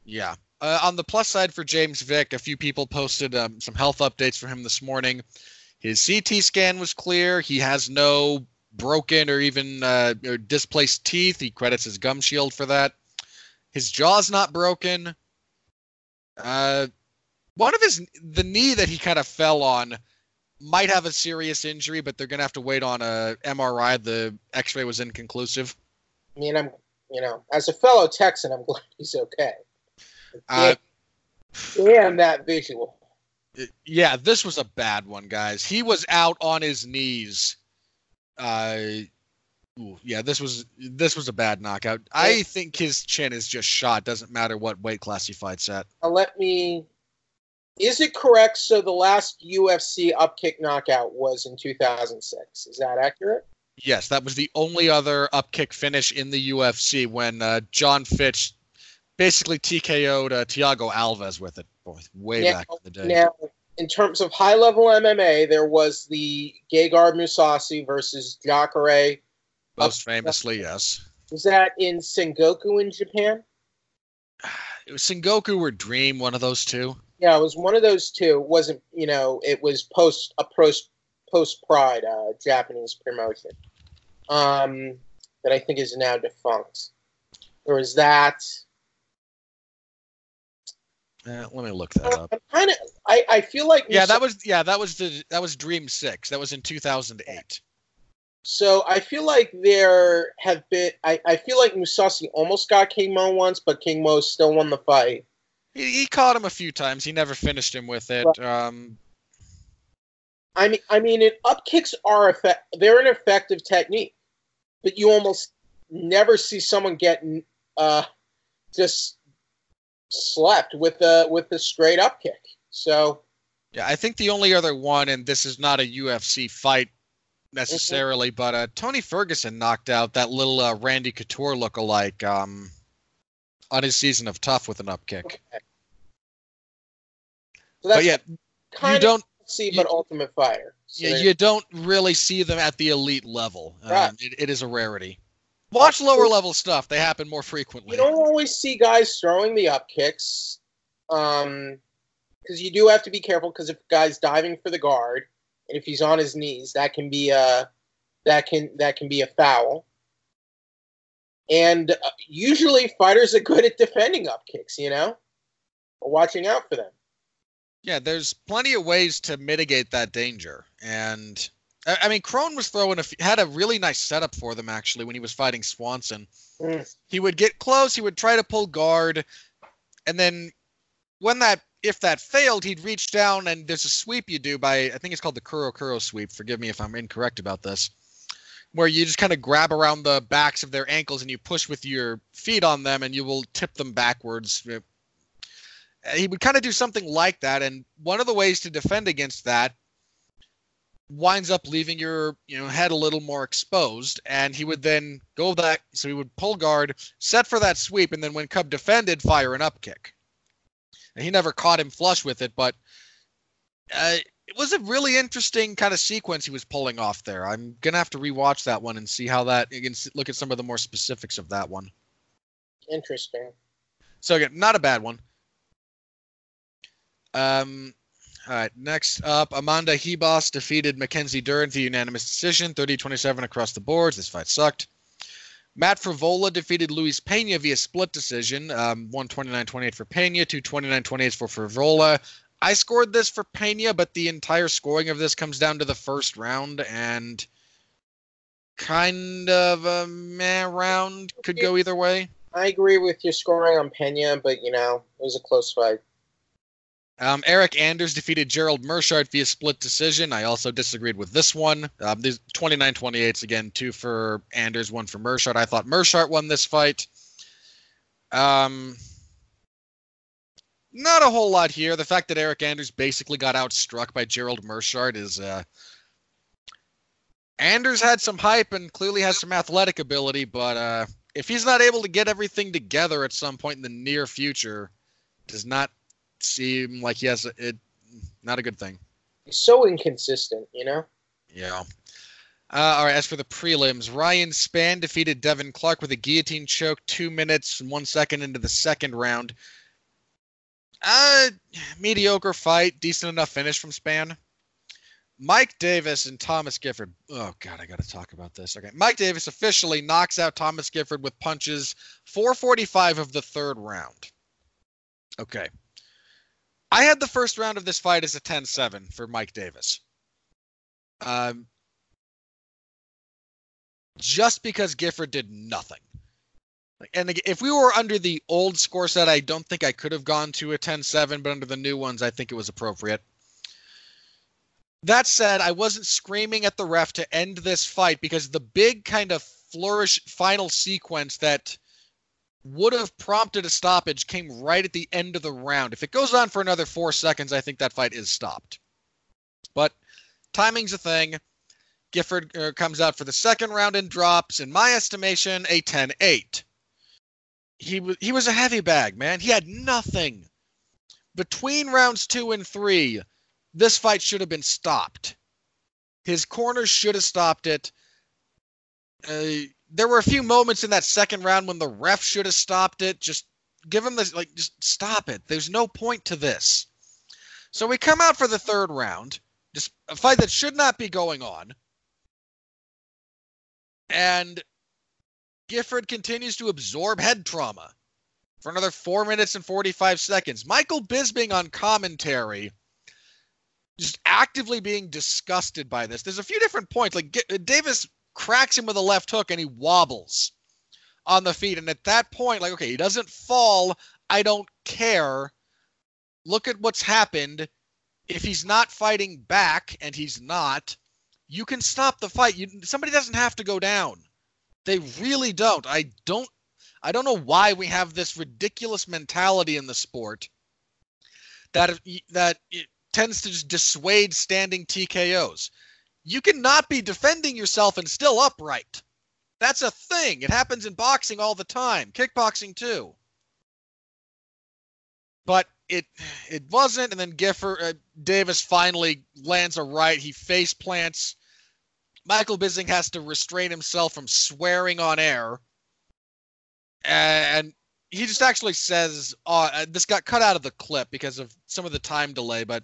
yeah. Uh, on the plus side for James Vick, a few people posted um, some health updates for him this morning. His CT scan was clear. He has no broken or even uh, or displaced teeth. He credits his gum shield for that. His jaw's not broken. Uh, one of his the knee that he kind of fell on might have a serious injury, but they're gonna have to wait on a MRI. The X-ray was inconclusive. I mean, I'm, you know, as a fellow Texan, I'm *laughs* glad he's okay. Uh, Damn that visual. yeah, this was a bad one, guys. He was out on his knees. Uh, ooh, yeah, this was this was a bad knockout. I think his chin is just shot. Doesn't matter what weight class he fights at. Now let me. Is it correct? So the last UFC upkick knockout was in 2006. Is that accurate? Yes, that was the only other upkick finish in the UFC when uh, John Fitch basically TKO'd uh, Thiago Alves with it boy, way Now- back in the day. Now, in terms of high level MMA, there was the Gegard Mousasi versus Jacare. Most famously, yes. Was that in Sengoku in Japan? It was *sighs* Sengoku or Dream, one of those two. Yeah, it was one of those two. It wasn't you know? It was post a post post Pride uh, Japanese promotion, um, that I think is now defunct. There was that. Uh, let me look that up. I'm kind of. I, I feel like Yeah, Musa- that was yeah, that was the that was Dream Six. That was in two thousand eight. So I feel like there have been. I, I feel like Mousasi almost got King Mo once, but King Mo still won the fight. He, he caught him a few times. He never finished him with it. Um, I mean, I mean, it, up kicks are effect. They're an effective technique, but you almost never see someone get uh, just slept with a with a straight up kick. So yeah, I think the only other one, and this is not a UFC fight necessarily, but uh, Tony Ferguson knocked out that little uh, Randy Couture lookalike um, on his season of Tough with an up kick. okay. So that's But yeah, kind you of don't see, you- but Ultimate Fighter. So yeah, you don't really see them at the elite level. Right. Um, it, it is a rarity. Watch lower level stuff; they happen more frequently. you don't always see guys throwing the up kicks um because you do have to be careful because if a guy's diving for the guard and if he's on his knees that can be a that can that can be a foul and uh, usually fighters are good at defending up kicks you know or watching out for them Yeah, there's plenty of ways to mitigate that danger. And I, mean, Kron was throwing a f- had a really nice setup for them actually when he was fighting Swanson. Mm. He would get close, he would try to pull guard, and then when that if that failed, he'd reach down and there's a sweep you do by I think it's called the Kuro Kuro sweep. Forgive me if I'm incorrect about this. Where you just kind of grab around the backs of their ankles and you push with your feet on them and you will tip them backwards. He would kind of do something like that, and one of the ways to defend against that winds up leaving your you know head a little more exposed and he would then go back so he would pull guard set for that sweep and then when cub defended fire an up kick. And he never caught him flush with it but uh, it was a really interesting kind of sequence he was pulling off there. I'm gonna have to rewatch that one and see how that you can look at some of the more specifics of that one. Interesting. so again not a bad one um all right, next up, Amanda Ribas defeated Mackenzie Dern via unanimous decision, 30-27 across the boards. This fight sucked. Matt Frevola defeated Luis Pena via split decision, um, 129-28 for Pena, 229-28 for Frevola. I scored this for Pena, but the entire scoring of this comes down to the first round, and kind of a meh round. Could go either way. I agree with your scoring on Pena, but you know it was a close fight. Um, Eryk Anders defeated Gerald Meerschaert via split decision. I also disagreed with this one. Um, these 29 28s again, two for Anders, one for Meerschaert. I thought Meerschaert won this fight. Um, not a whole lot here. The fact that Eryk Anders basically got outstruck by Gerald Meerschaert is. Uh, Anders had some hype and clearly has some athletic ability, but uh, if he's not able to get everything together at some point in the near future, does not seem like he has a, it. Not a good thing. He's so inconsistent, you know. Yeah. Uh, all right. As for the prelims, Ryan Spann defeated Devin Clark with a guillotine choke, two minutes and one second into the second round. Uh, mediocre fight, decent enough finish from Spann. Mike Davis and Thomas Gifford. Oh God, I got to talk about this. Okay, Mike Davis officially knocks out Thomas Gifford with punches 445 of the third round. Okay. I had the first round of this fight as a 10-7 for Mike Davis. Um, just because Gifford did nothing. And if we were under the old score set, I don't think I could have gone to a 10-7, but under the new ones, I think it was appropriate. That said, I wasn't screaming at the ref to end this fight because the big kind of flourish final sequence that would have prompted a stoppage came right at the end of the round. If it goes on for another four seconds, I think that fight is stopped. But timing's a thing. Gifford uh, comes out for the second round and drops, in my estimation, a 10 8. He, w- he was a heavy bag, man. He had nothing. Between rounds two and three, this fight should have been stopped. His corners should have stopped it. Uh, there were a few moments in that second round when the ref should have stopped it. Just give him this, like, just stop it. There's no point to this. So we come out for the third round, just a fight that should not be going on. And Gifford continues to absorb head trauma for another four minutes and 45 seconds. Michael Bisping on commentary just actively being disgusted by this. There's a few different points. Like Davis cracks him with a left hook and he wobbles on the feet. And at that point, like, okay, he doesn't fall. I don't care. Look at what's happened. If he's not fighting back, and he's not, you can stop the fight. You, somebody doesn't have to go down. They really don't. I don't. I don't know why we have this ridiculous mentality in the sport that that it tends to just dissuade standing TKOs. You cannot be defending yourself and still upright. That's a thing. It happens in boxing all the time, kickboxing too. But it it wasn't, and then Gifford uh, Davis finally lands a right. He face plants. Michael Bisping has to restrain himself from swearing on air, and he just actually says, uh, "This got cut out of the clip because of some of the time delay." But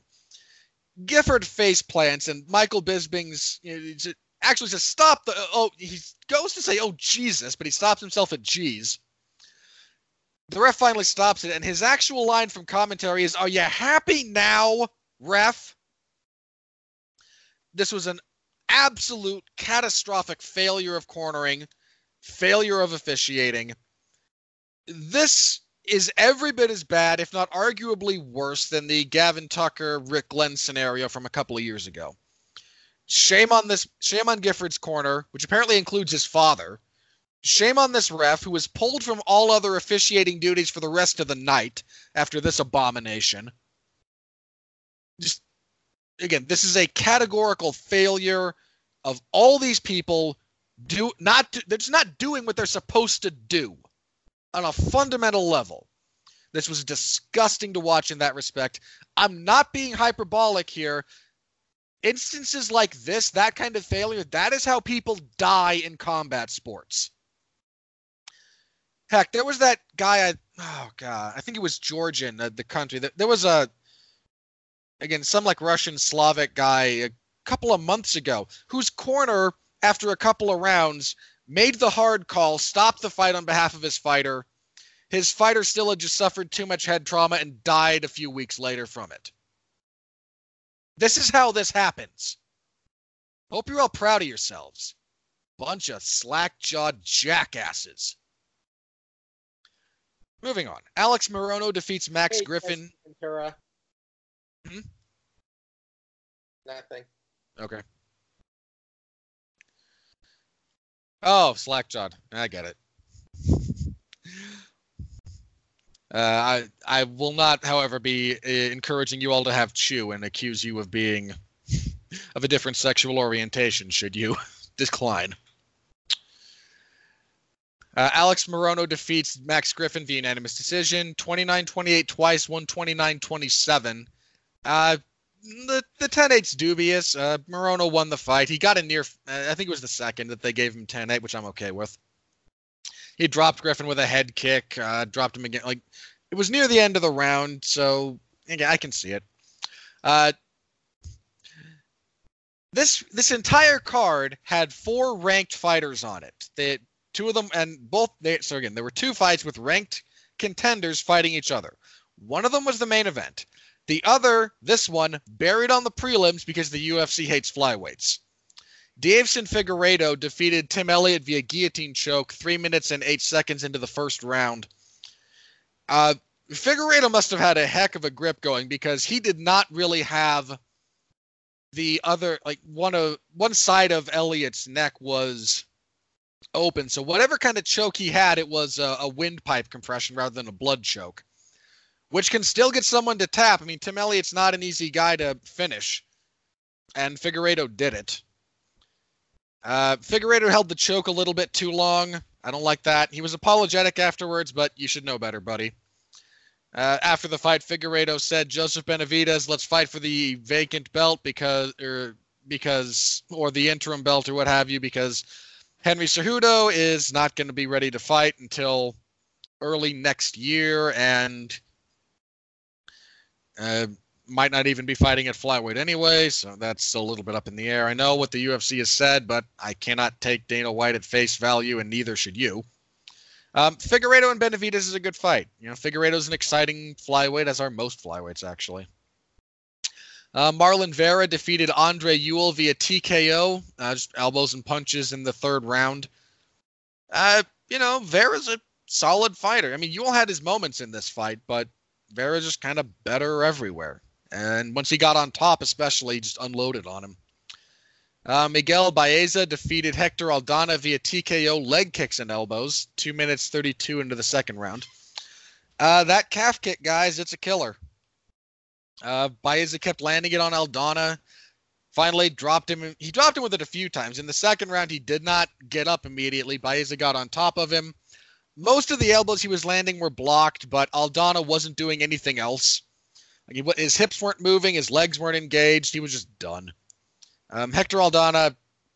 Gifford face plants, and Michael Bisping's you know, actually says, "Stop the." Oh, oh, he goes to say, "Oh Jesus," but he stops himself at "Jeez." The ref finally stops it, and his actual line from commentary is, "Are you happy now, ref?" This was an absolute catastrophic failure of cornering, failure of officiating. This is every bit as bad, if not arguably worse, than the Gavin Tucker Rick Glenn scenario from a couple of years ago. Shame on this. Shame on Gifford's corner, which apparently includes his father. Shame on this ref who was pulled from all other officiating duties for the rest of the night after this abomination. Just again, this is a categorical failure of all these people do not they're just not doing what they're supposed to do on a fundamental level. This was disgusting to watch in that respect. I'm not being hyperbolic here. Instances like this, that kind of failure, that is how people die in combat sports. Heck, there was that guy. I, oh god, I think it was Georgian, uh, the country. There was a again some like Russian Slavic guy a couple of months ago whose corner after a couple of rounds made the hard call, stopped the fight on behalf of his fighter. His fighter still had just suffered too much head trauma and died a few weeks later from it. This is how this happens. Hope you're all proud of yourselves. Bunch of slack jawed jackasses. Moving on. Alex Morono defeats Max Hey, Griffin. Hmm? Nothing. Okay. Oh, slackjawed. I get it. Uh, I I will not, however, be uh, encouraging you all to have chew and accuse you of being of a different sexual orientation. Should you *laughs* decline? Uh, Alex Morono defeats Max Griffin via unanimous decision, 29-28 twice, 129-27. Uh, the the 10-8's dubious. Uh, Morono won the fight. He got a near. Uh, I think it was the second that they gave him 10-8, which I'm okay with. He dropped Griffin with a head kick. Uh, dropped him again. Like it was near the end of the round, so yeah, I can see it. Uh, this this entire card had four ranked fighters on it. They two of them and both. They, so again, there were two fights with ranked contenders fighting each other. One of them was the main event. The other, this one, buried on the prelims because the UFC hates flyweights. Deiveson Figueiredo defeated Tim Elliott via guillotine choke three minutes and eight seconds into the first round. Uh, Figueiredo must have had a heck of a grip going because he did not really have the other like one of one side of Elliott's neck was open. So whatever kind of choke he had, it was a, a windpipe compression rather than a blood choke, which can still get someone to tap. I mean, Tim Elliott's not an easy guy to finish, and Figueiredo did it. Uh, Figueiredo held the choke a little bit too long. I don't like that. He was apologetic afterwards, but you should know better, buddy. Uh, after the fight, Figueiredo said, "Joseph Benavidez, let's fight for the vacant belt because, or because, or the interim belt, or what have you, because Henry Cejudo is not going to be ready to fight until early next year, and uh, might not even be fighting at flyweight anyway, so that's a little bit up in the air. I know what the UFC has said, but I cannot take Dana White at face value, and neither should you. Um, Figueiredo and Benavidez is a good fight. You know, Figueiredo is an exciting flyweight, as are most flyweights actually. Uh, Marlon Vera defeated Andre Ewell via TKO, uh, just elbows and punches in the third round. Uh, you know, Vera's a solid fighter. I mean, Ewell had his moments in this fight, but Vera's just kind of better everywhere. And once he got on top, especially, just unloaded on him. Uh, Miguel Baeza defeated Hector Aldana via TKO leg kicks and elbows, 2 minutes 32 into the second round. Uh, that calf kick, guys, it's a killer. Uh, Baeza kept landing it on Aldana. Finally, dropped him. He dropped him with it a few times. In the second round, he did not get up immediately. Baeza got on top of him. Most of the elbows he was landing were blocked, but Aldana wasn't doing anything else. Like he, his hips weren't moving, his legs weren't engaged. He was just done. Um, Hector Aldana,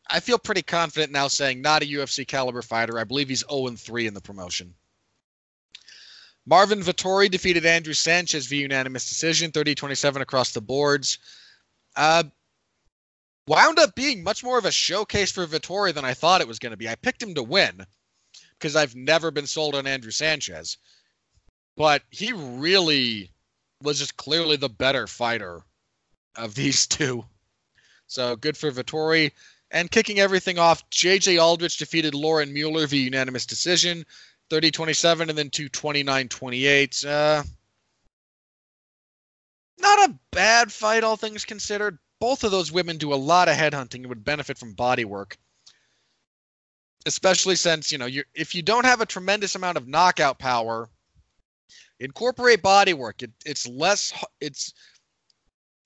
I feel pretty confident now saying not a UFC caliber fighter. I believe he's 0 3 in the promotion. Marvin Vittori defeated Andrew Sanchez via unanimous decision, 30 27 across the boards. Uh, wound up being much more of a showcase for Vittori than I thought it was going to be. I picked him to win because I've never been sold on Andrew Sanchez, but he really was just clearly the better fighter of these *laughs* two. So good for Vittori. And kicking everything off, JJ Aldrich defeated Lauren Mueller via unanimous decision, 30 27 and then to 29 28. Uh, not a bad fight, all things considered. Both of those women do a lot of headhunting and would benefit from body work. Especially since, you know, you if you don't have a tremendous amount of knockout power, incorporate body work. It, it's less it's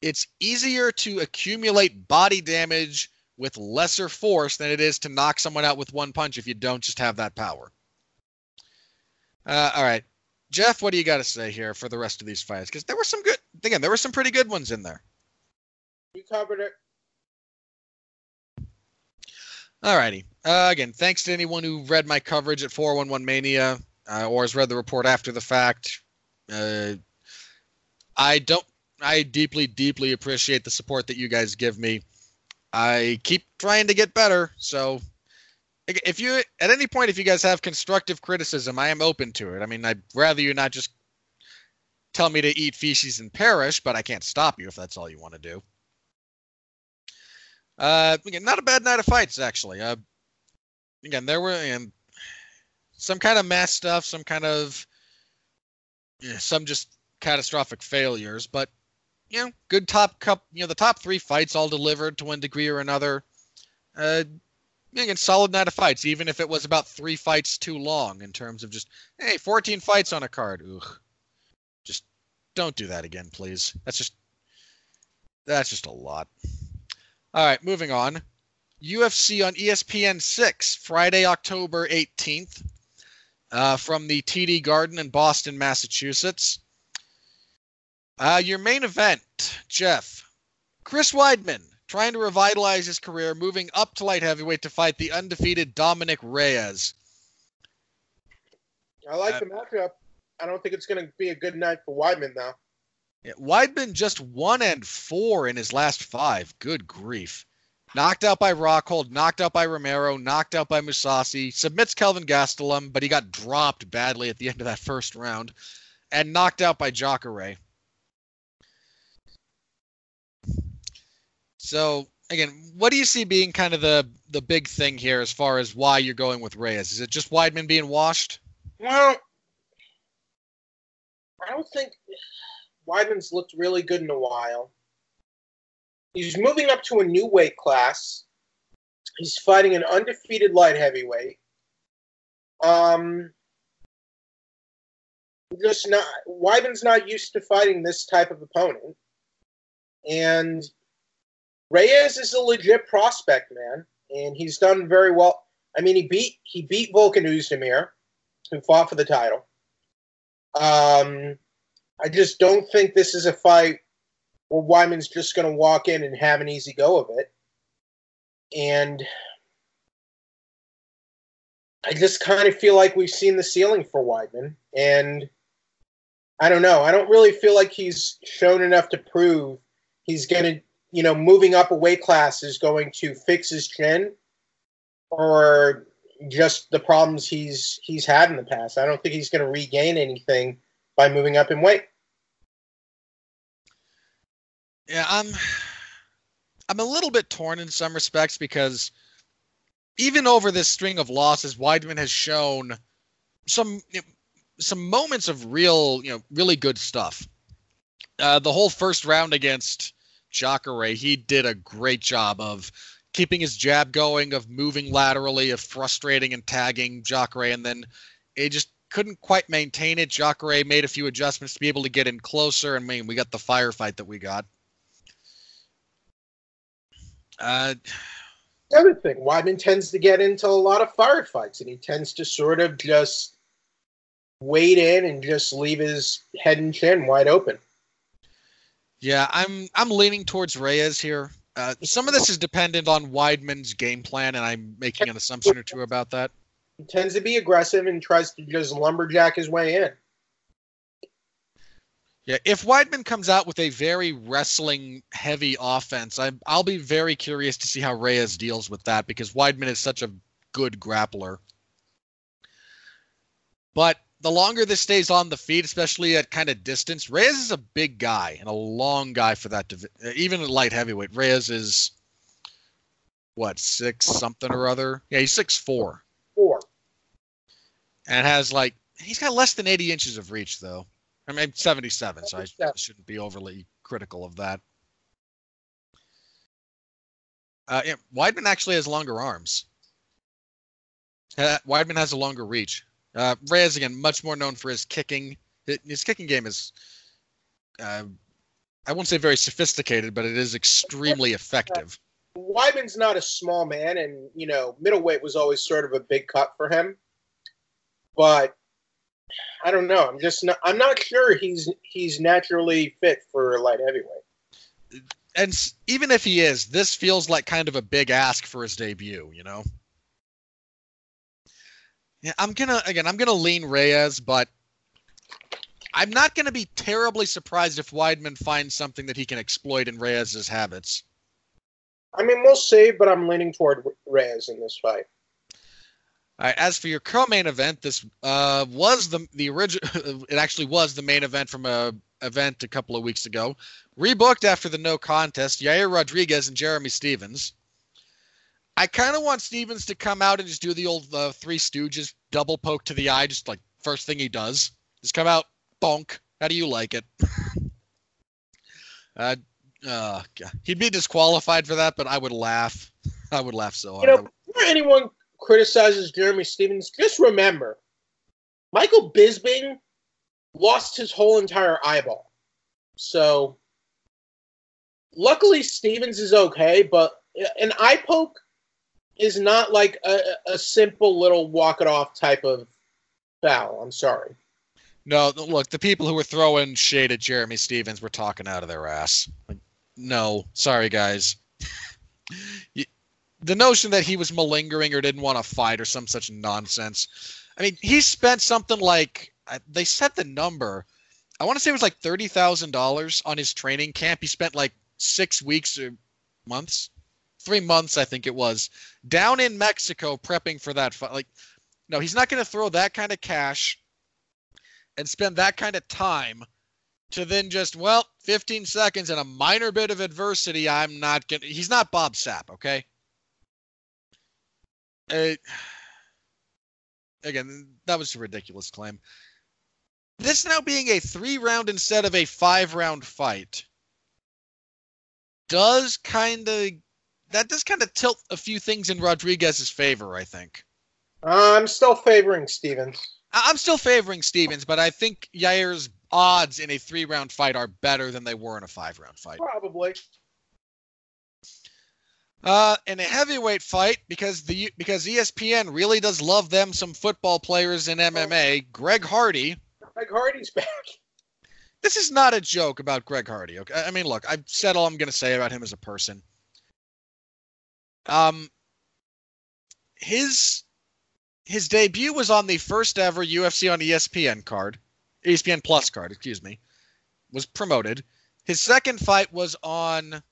it's easier to accumulate body damage with lesser force than it is to knock someone out with one punch if you don't just have that power. Uh, all right, Jeff, what do you got to say here for the rest of these fights? Because there were some good, again, there were some pretty good ones in there. You covered it. All righty. Uh, again, thanks to anyone who read my coverage at 411 Mania uh, or has read the report after the fact. Uh, I don't. I deeply, deeply appreciate the support that you guys give me. I keep trying to get better, so if you at any point if you guys have constructive criticism, I am open to it. I mean, I'd rather you not just tell me to eat feces and perish, but I can't stop you if that's all you want to do. Uh, again, not a bad night of fights actually. Uh, again, there were and some kind of mass stuff, some kind of yeah, some just catastrophic failures, but you know, good top cup. You know, the top three fights all delivered to one degree or another. Uh, again, solid night of fights, even if it was about three fights too long in terms of just, hey, 14 fights on a card. Ugh. Just don't do that again, please. That's just, that's just a lot. All right, moving on. UFC on ESPN 6, Friday, October 18th, uh, from the TD Garden in Boston, Massachusetts. Uh, your main event, Jeff. Chris Weidman trying to revitalize his career, moving up to light heavyweight to fight the undefeated Dominick Reyes. I like uh, the matchup. I don't think it's going to be a good night for Weidman, though. Yeah, Weidman just one and four in his last five. Good grief. Knocked out by Rockhold, knocked out by Romero, knocked out by Mousasi, submits Kelvin Gastelum, but he got dropped badly at the end of that first round, and knocked out by Jacare. So again, what do you see being kind of the the big thing here as far as why you're going with Reyes? Is it just Weidman being washed? Well, I don't think Weidman's looked really good in a while. He's moving up to a new weight class. He's fighting an undefeated light heavyweight. Um, just not Weidman's not used to fighting this type of opponent, and Reyes is a legit prospect, man, and he's done very well. I mean, he beat he beat Volkan Oezdemir, who fought for the title. Um, I just don't think this is a fight where Weidman's just going to walk in and have an easy go of it. And I just kind of feel like we've seen the ceiling for Weidman, and I don't know. I don't really feel like he's shown enough to prove he's going to you know, moving up a weight class is going to fix his chin or just the problems he's he's had in the past. I don't think he's going to regain anything by moving up in weight. Yeah, I'm I'm a little bit torn in some respects because even over this string of losses, Weidman has shown some some moments of real, you know, really good stuff. Uh, the whole first round against Jacare, he did a great job of keeping his jab going, of moving laterally, of frustrating and tagging Jacare, and then it just couldn't quite maintain it. Jacare made a few adjustments to be able to get in closer, and I mean, we got the firefight that we got. Uh, the other thing, Weidman tends to get into a lot of firefights, and he tends to sort of just wade in and just leave his head and chin wide open. Yeah, I'm I'm leaning towards Reyes here. Uh, some of this is dependent on Weidman's game plan, and I'm making an assumption or two about that. He tends to be aggressive and tries to just lumberjack his way in. Yeah, if Weidman comes out with a very wrestling heavy offense, I, I'll be very curious to see how Reyes deals with that because Weidman is such a good grappler. But the longer this stays on the feet, especially at kind of distance, Reyes is a big guy and a long guy for that. Divi- uh, even at light heavyweight, Reyes is what six something or other. Yeah, he's six four Four. and has like he's got less than 80 inches of reach though. I mean 77, so I shouldn't be overly critical of that. Uh, yeah, Weidman actually has longer arms. Uh, Weidman has a longer reach. Uh, Reyes again, much more known for his kicking. His, his kicking game is, uh, I won't say very sophisticated, but it is extremely effective. Weidman's not a small man, and you know, middleweight was always sort of a big cut for him. But I don't know. I'm just not. I'm not sure he's he's naturally fit for light heavyweight. And even if he is, this feels like kind of a big ask for his debut. You know. Yeah, I'm gonna again. I'm gonna lean Reyes, but I'm not gonna be terribly surprised if Weidman finds something that he can exploit in Reyes's habits. I mean, we'll see, but I'm leaning toward Reyes in this fight. All right, as for your co-main event, this uh, was the the original. *laughs* It actually was the main event from a event a couple of weeks ago, rebooked after the no contest. Yair Rodriguez and Jeremy Stephens. I kind of want Stephens to come out and just do the old uh, Three Stooges double poke to the eye, just like first thing he does. Just come out, bonk. How do you like it? *laughs* uh, uh, he'd be disqualified for that, but I would laugh. *laughs* I would laugh so hard. You know, before anyone criticizes Jeremy Stephens, just remember, Michael Bisping lost his whole entire eyeball. So, luckily, Stephens is okay, but an eye poke is not like a, a simple little walk it off type of foul. I'm sorry. No, look, the people who were throwing shade at Jeremy Stephens were talking out of their ass. Like, no, sorry guys. *laughs* You- the notion that he was malingering or didn't want to fight or some such nonsense. I mean, he spent something like uh, they said the number. I want to say it was like thirty thousand dollars on his training camp. He spent like six weeks or months, three months, I think it was, down in Mexico prepping for that fight. Like, no, he's not going to throw that kind of cash and spend that kind of time to then just well 15 seconds and a minor bit of adversity i'm not gonna he's not bob sapp okay Uh, again that was a ridiculous claim this now being a three round instead of a five round fight does kind of that does kind of tilt a few things in rodriguez's favor i think I'm still favoring Stephens. I'm still favoring Stephens, but I think Yair's odds in a three round fight are better than they were in a five round fight. Probably. Uh, in a heavyweight fight, because the because ESPN really does love them some football players in MMA. Greg Hardy. Greg Hardy's back. This is not a joke about Greg Hardy. Okay, I mean, look, I've said all I'm going to say about him as a person. Um, his his debut was on the first ever UFC on ESPN card, ESPN Plus card, excuse me, was promoted. His second fight was on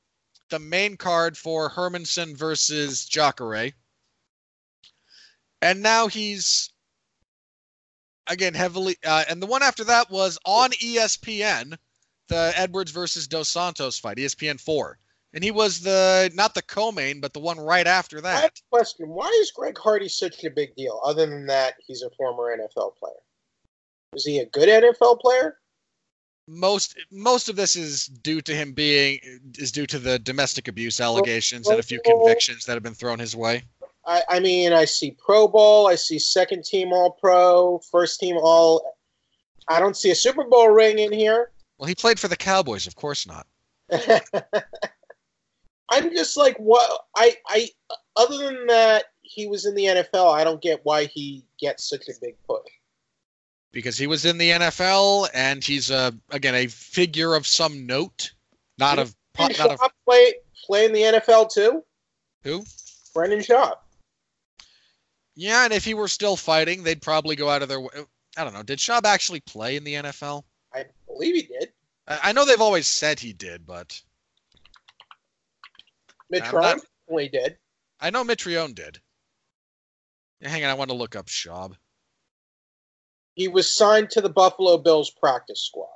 the main card for Hermansson versus Jacare. And now he's again heavily uh, and the one after that was on ESPN, the Edwards versus Dos Santos fight, ESPN 4. And he was the not the co-main, but the one right after that. question. Why is Greg Hardy such a big deal, other than that he's a former NFL player? Is he a good NFL player? Most most of this is due to him being is due to the domestic abuse allegations and a few convictions that have been thrown his way. I, I mean, I see Pro Bowl, I see second team All Pro, first team All. I don't see a Super Bowl ring in here. Well, he played for the Cowboys, of course not. *laughs* I'm just like, what? I, I, other than that, he was in the NFL. I don't get why he gets such a big push. Because he was in the NFL and he's a again a figure of some note, not of not of Schaub play play in the NFL too. who. Brendan Schaub. Yeah, and if he were still fighting, they'd probably go out of their way. I don't know. Did Schaub actually play in the NFL? I believe he did. I I know they've always said he did, but not- did. I know Mitrione did. Hang on, I want to look up Schaub. He was signed to the Buffalo Bills practice squad,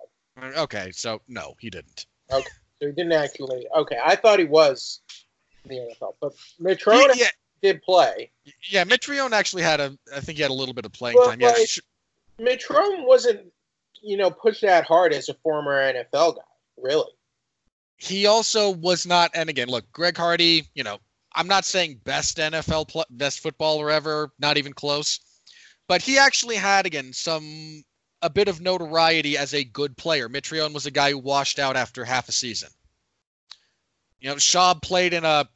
Okay, so no, he didn't. Okay, so he didn't actually. Okay, I thought he was. in the NFL. But Mitrione yeah, did play. yeah. Mitrione actually had a. I think he had a little bit of playing Well, time. Yeah, like- Mitrione wasn't, you know, pushed that hard as a former NFL guy. Really. he also was not. And again, look, Greg Hardy. You know, I'm not saying best NFL pl- best footballer ever. Not even close. But he actually had again some a bit of notoriety as a good player. Mitrione was a guy who washed out after half a season. You know, Shaw played in a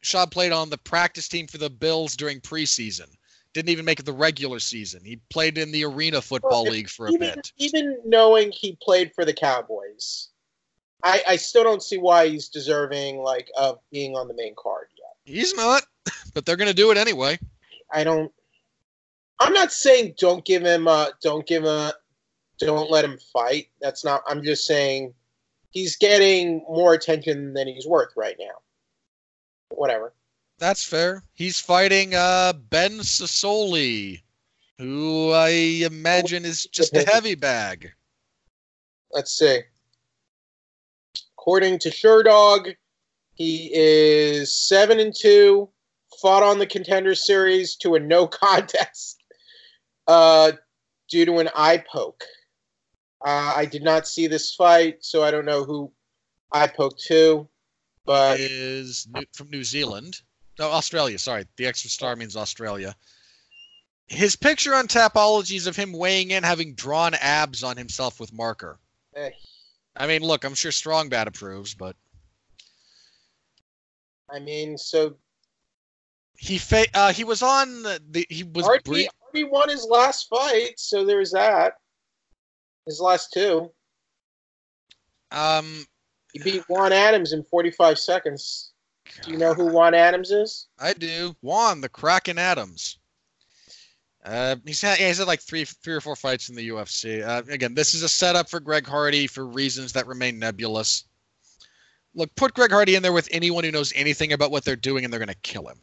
Shaw played on the practice team for the Bills during preseason. Didn't even make it the regular season. He played in the Arena Football Well, League for a even bit. even knowing he played for the Cowboys, I, I still don't see why he's deserving like of being on the main card yet. He's not, *laughs* but they're going to do it anyway. I don't. I'm not saying don't give him uh don't give him a don't let him fight. That's not. I'm just saying he's getting more attention than he's worth right now. Whatever. That's fair. He's fighting uh, Ben Sosoli, who I imagine is just a *laughs* heavy bag. Let's see. According to Sherdog, he is seven and two. Fought on the contender series to a no *laughs* contest uh, due to an eye poke. Uh, I did not see this fight, so I don't know who eye poked to. But is new, from New Zealand. No, Australia. Sorry, the extra star means Australia. His picture on Tapology is of him weighing in, having drawn abs on himself with marker. eh, I mean, look, I'm sure Strong Bad approves, but I mean, so he fa- uh, he was on the, the he was Hardy, Hardy won his last fight, so there's that. His last two. Um, He beat Juan Adams in 45 seconds. Do you know who Juan Adams is? I do. Juan, the Kraken Adams. Uh, he's had yeah, he's had like three three or four fights in the UFC. Uh, again, this is a setup for Greg Hardy for reasons that remain nebulous. Look, put Greg Hardy in there with anyone who knows anything about what they're doing, and they're going to kill him.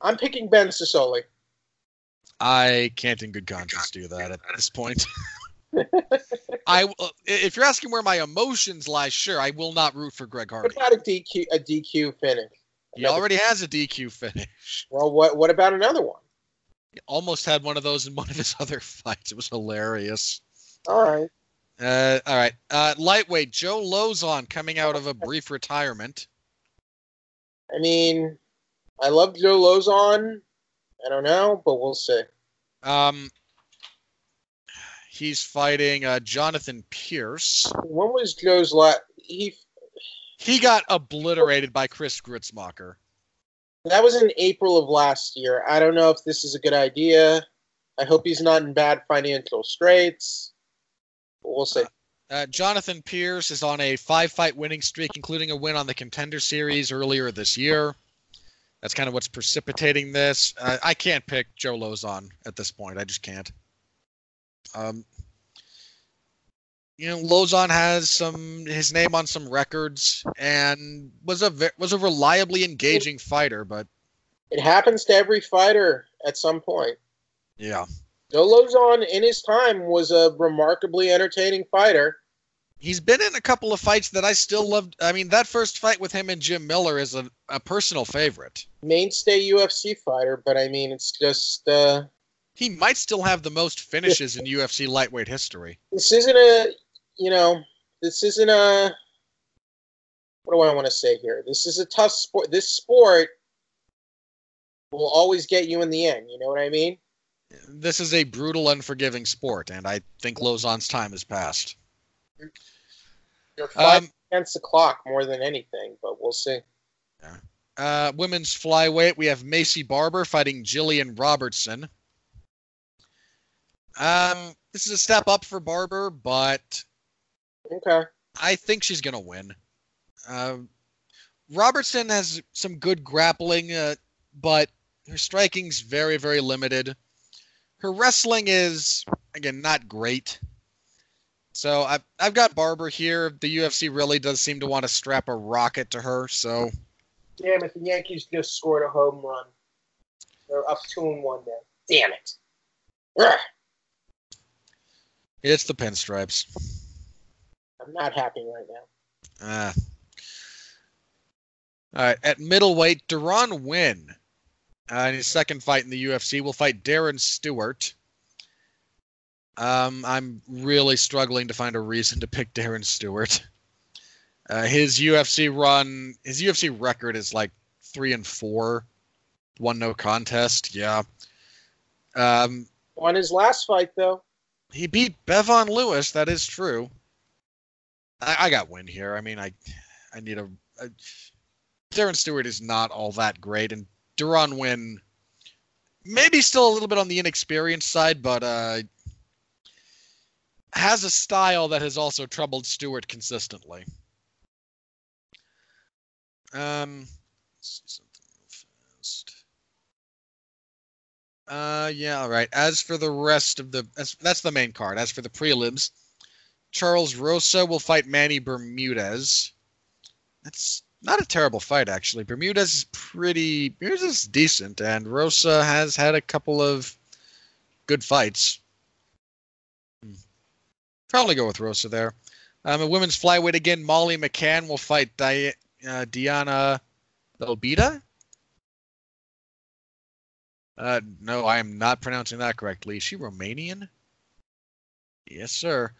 I'm picking Ben Sosoli. I can't, in good conscience, do that at this point. *laughs* *laughs* I, if you're asking where my emotions lie, sure, I will not root for Greg What Hardy. about a DQ a DQ finish? He already has a DQ finish. Well, what what about another one? He almost had one of those in one of his *laughs* other fights. It was hilarious. All right. Uh, all right. Uh, lightweight Joe Lauzon coming out of a brief retirement. I mean, I love Joe Lauzon. I don't know, but we'll see. Um, he's fighting uh, Jonathan Pearce. When was Joe's last? He He got obliterated by Chris Gruetzemacher. that was in April of last year. I don't know if this is a good idea. I hope he's not in bad financial straits. But we'll see. Uh, Jonathan Pearce is on a five-fight winning streak, including a win on the Contender Series earlier this year. That's kind of what's precipitating this. Uh, I can't pick Joe Lauzon at this point. I just can't. Um, you know, Lauzon has some his name on some records and was a was a reliably engaging fighter, but It happens to every fighter at some point. yeah, Joe Lauzon, in his time, was a remarkably entertaining fighter. He's been in a couple of fights that I still loved. I mean, that first fight with him and Jim Miller is a, a personal favorite. Mainstay UFC fighter, but I mean, it's just uh, He might still have the most finishes in UFC lightweight history. this isn't a, you know, this isn't a. What do I want to say here? This is a tough sport. This sport will always get you in the end. You know what I mean? This is a brutal, unforgiving sport, and I think Lauzon's time has passed. You're fighting Um, against the clock more than anything, but we'll see. uh, women's flyweight, we have Maycee Barber fighting Jillian Robertson. Um, this is a step up for Barber, but Okay. I think she's gonna win. Um, Robertson has some good grappling, uh, but her striking's very, very limited. Her wrestling is again not great. So I've I've got Barber here. The UFC really does seem to want to strap a rocket to her. So Damn it! The Yankees just scored a home run. They're up two and one now. Damn it! Ugh, it's the pinstripes. I'm not happy right now. Uh, All right, at middleweight, Deron Winn, uh, in his second fight in the UFC, will fight Darren Stewart. Um, I'm really struggling to find a reason to pick Darren Stewart. Uh, his UFC run, his UFC record is like three and four, one no contest. Yeah. Um, Won his last fight though. he beat Bevon Lewis. That is true. I, I got Winn here. I mean, I, I need a, a. Darren Stewart is not all that great, and Deron Winn, maybe still a little bit on the inexperienced side, but uh, has a style that has also troubled Stewart consistently. Um, let's see something real fast. Uh, yeah, all right. As for the rest of the, as, that's the main card. As for the prelims, Charles Rosa will fight Manny Bermudez. That's not a terrible fight, actually. Bermudez is pretty, Bermudez is decent, and Rosa has had a couple of good fights. Probably go with Rosa there. Um, a women's flyweight again, Molly McCann will fight Di- uh, Diana Belbita. Uh, no, I am not pronouncing that correctly. Is she Romanian? Yes, sir.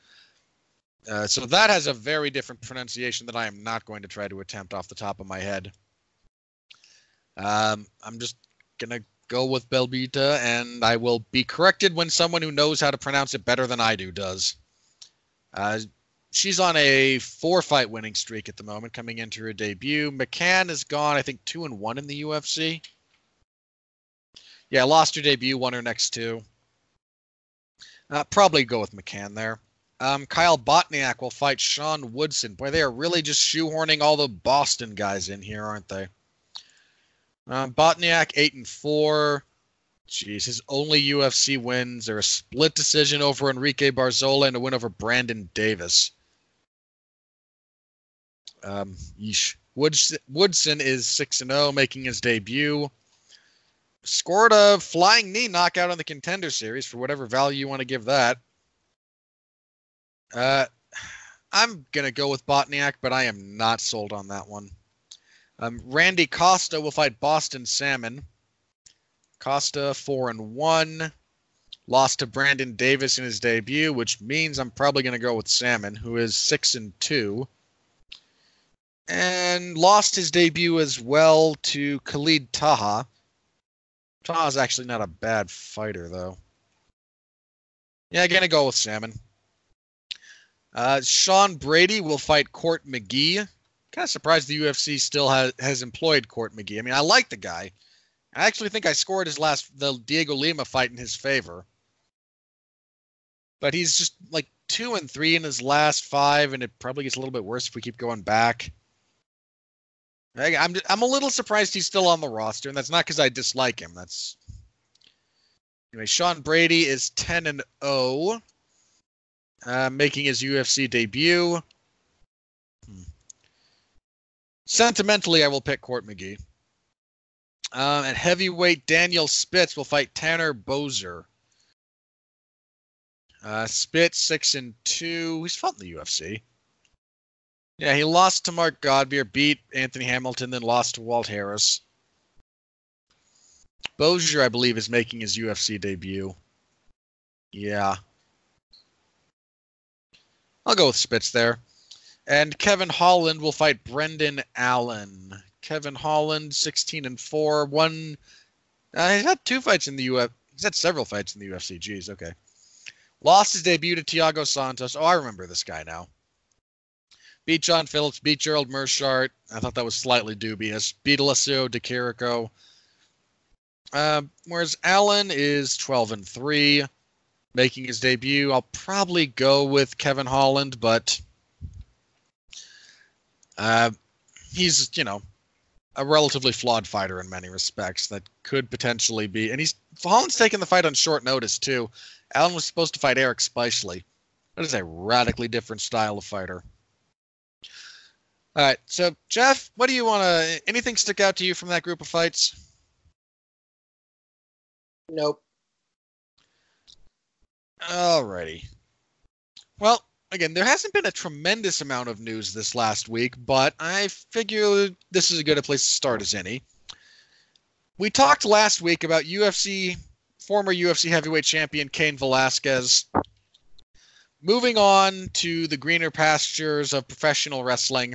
Uh, so that has a very different pronunciation that I am not going to try to attempt off the top of my head. Um, I'm just gonna go with Belbita, and I will be corrected when someone who knows how to pronounce it better than I do does. Uh, she's on a four-fight winning streak at the moment, coming into her debut. McCann is gone, I think, two and one in the UFC. Yeah, lost her debut, won her next two. Uh, probably go with McCann there. Um, Kyle Bochniak will fight Sean Woodson. Boy, they are really just shoehorning all the Boston guys in here, aren't they? Um, Bochniak eight and four. Jeez, his only UFC wins are a split decision over Enrique Barzola and a win over Brandon Davis. Um, yeesh. Woods, Woodson is six and zero, making his debut. Scored a flying knee knockout on the contender series for whatever value you want to give that. Uh, I'm gonna go with Bochniak, but I am not sold on that one. Um, Randy Costa will fight Boston Salmon. Costa four and one, lost to Brandon Davis in his debut, which means I'm probably gonna go with Salmon, who is six and two, and lost his debut as well to Khalid Taha. Taha's actually not a bad fighter though. Yeah, gonna go with Salmon. Uh, Sean Brady will fight Court McGee. Kind of surprised the UFC still has, has employed Court McGee. I mean, I like the guy. I actually think I scored his last the Dhiego Lima fight in his favor. But he's just like two and three in his last five, and it probably gets a little bit worse if we keep going back. I'm I'm a little surprised he's still on the roster, and that's not because I dislike him. That's anyway. Sean Brady is ten and zero uh, making his UFC debut. Hmm. Sentimentally, I will pick Court McGee. Um, at heavyweight, Daniel Spitz will fight Tanner Boser. Uh, Spitz six and two. He's fought in the UFC. Yeah, he lost to Mark Godbeer, beat Anthony Hamilton, then lost to Walt Harris. Bozier, I believe, is making his UFC debut. Yeah. I'll go with Spitz there. And Kevin Holland will fight Brendan Allen. Kevin Holland, 16 and 4. One. Uh, he's had two fights in the UFC. He's had several fights in the UFC. Jeez, okay. Lost his debut to Thiago Santos. Oh, I remember this guy now. Beat John Phillips, beat Gerald Meerschaert. I thought that was slightly dubious. Beat Alessio Di Chirico. Uh, whereas Allen is 12 and 3, making his debut. I'll probably go with Kevin Holland, but uh, he's, you know, a relatively flawed fighter in many respects that could potentially be. And he's Holland's taken the fight on short notice, too. Allen was supposed to fight Eric Spicely. That is a radically different style of fighter. All right, so Jeff, what do you want to? Anything stick out to you from that group of fights? Nope. Alrighty. Well, again, there hasn't been a tremendous amount of news this last week, but I figure this is as good a place to start as any. We talked last week about UFC former UFC heavyweight champion Cain Velasquez moving on to the greener pastures of professional wrestling.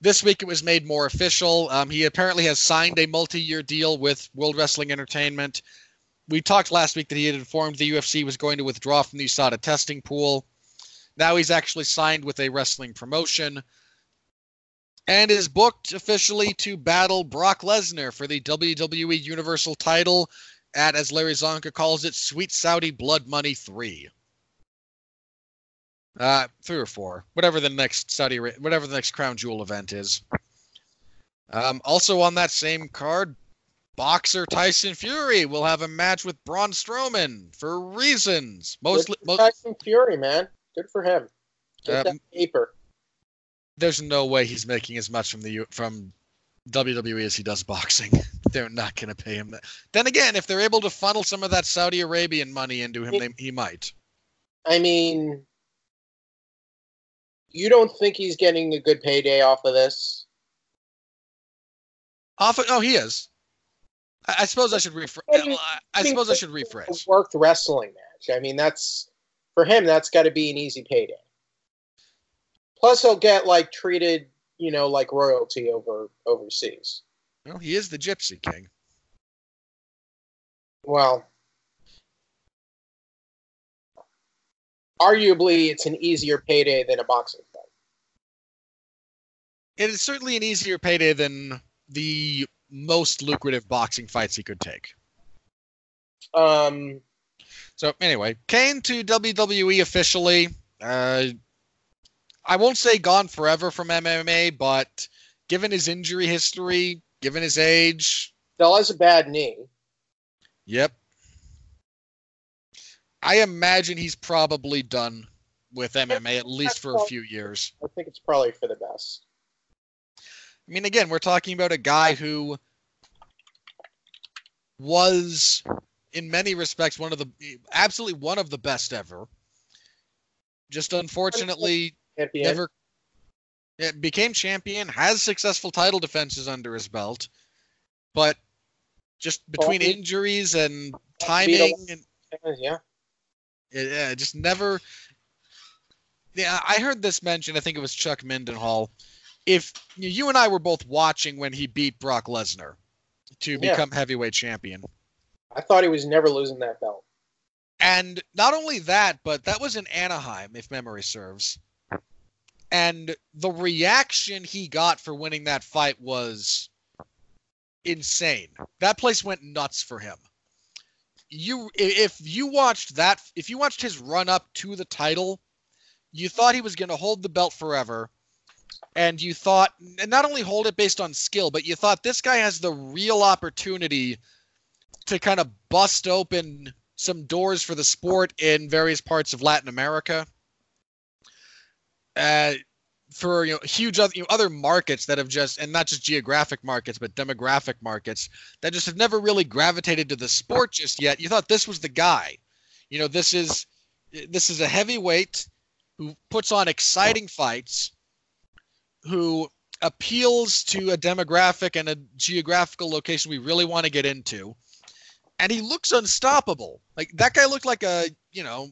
This week it was made more official. Um, he apparently has signed a multi-year deal with World Wrestling Entertainment. We talked last week that he had informed the UFC was going to withdraw from the USADA testing pool. Now he's actually signed with a wrestling promotion and is booked officially to battle Brock Lesnar for the WWE Universal title at, as Larry Csonka calls it, Sweet Saudi Blood Money 3. Uh, three or four, whatever the next Saudi, whatever the next Crown Jewel event is. Um, also on that same card, boxer Tyson Fury will have a match with Braun Strowman for reasons. Mostly, most, Tyson Fury, man, good for him. Get um, that paper. There's no way he's making as much from the from WWE as he does boxing. *laughs* they're not going to pay him that. Then again, if they're able to funnel some of that Saudi Arabian money into him, they, he might. I mean, you don't think he's getting a good payday off of this? Off of, oh, he is. I, I suppose I should rephrase. I, I suppose I should rephrase. Worked wrestling match. I mean, that's for him. That's got to be an easy payday. Plus, he'll get like treated, you know, like royalty over overseas. Well, he is the Gypsy King. Well, arguably it's an easier payday than a boxing fight. It is certainly an easier payday than the most lucrative boxing fights he could take. Um. So anyway, Cain to WWE officially. Uh, I won't say gone forever from MMA, but given his injury history, given his age, still has a bad knee. Yep. I imagine he's probably done with MMA at least for a few years. I think it's probably for the best. I mean, again, we're talking about a guy who was, in many respects, one of the absolutely one of the best ever. Just unfortunately, champion. never became champion. Has successful title defenses under his belt, but just between injuries and timing and yeah yeah, just never. Yeah, I heard this mentioned. I think it was Chuck Mindenhall. If you and I were both watching when he beat Brock Lesnar to yeah. become heavyweight champion, I thought he was never losing that belt. And not only that, but that was in Anaheim, if memory serves. And the reaction he got for winning that fight was insane. That place went nuts for him you if you watched that if you watched his run up to the title, you thought he was going to hold the belt forever. And you thought and not only hold it based on skill, but you thought this guy has the real opportunity to kind of bust open some doors for the sport in various parts of Latin America. Uh, for you know huge other, you know, other markets that have just and not just geographic markets but demographic markets that just have never really gravitated to the sport just yet. You thought this was the guy. You know this is this is a heavyweight who puts on exciting fights who appeals to a demographic and a geographical location we really want to get into and he looks unstoppable like that guy looked like a you know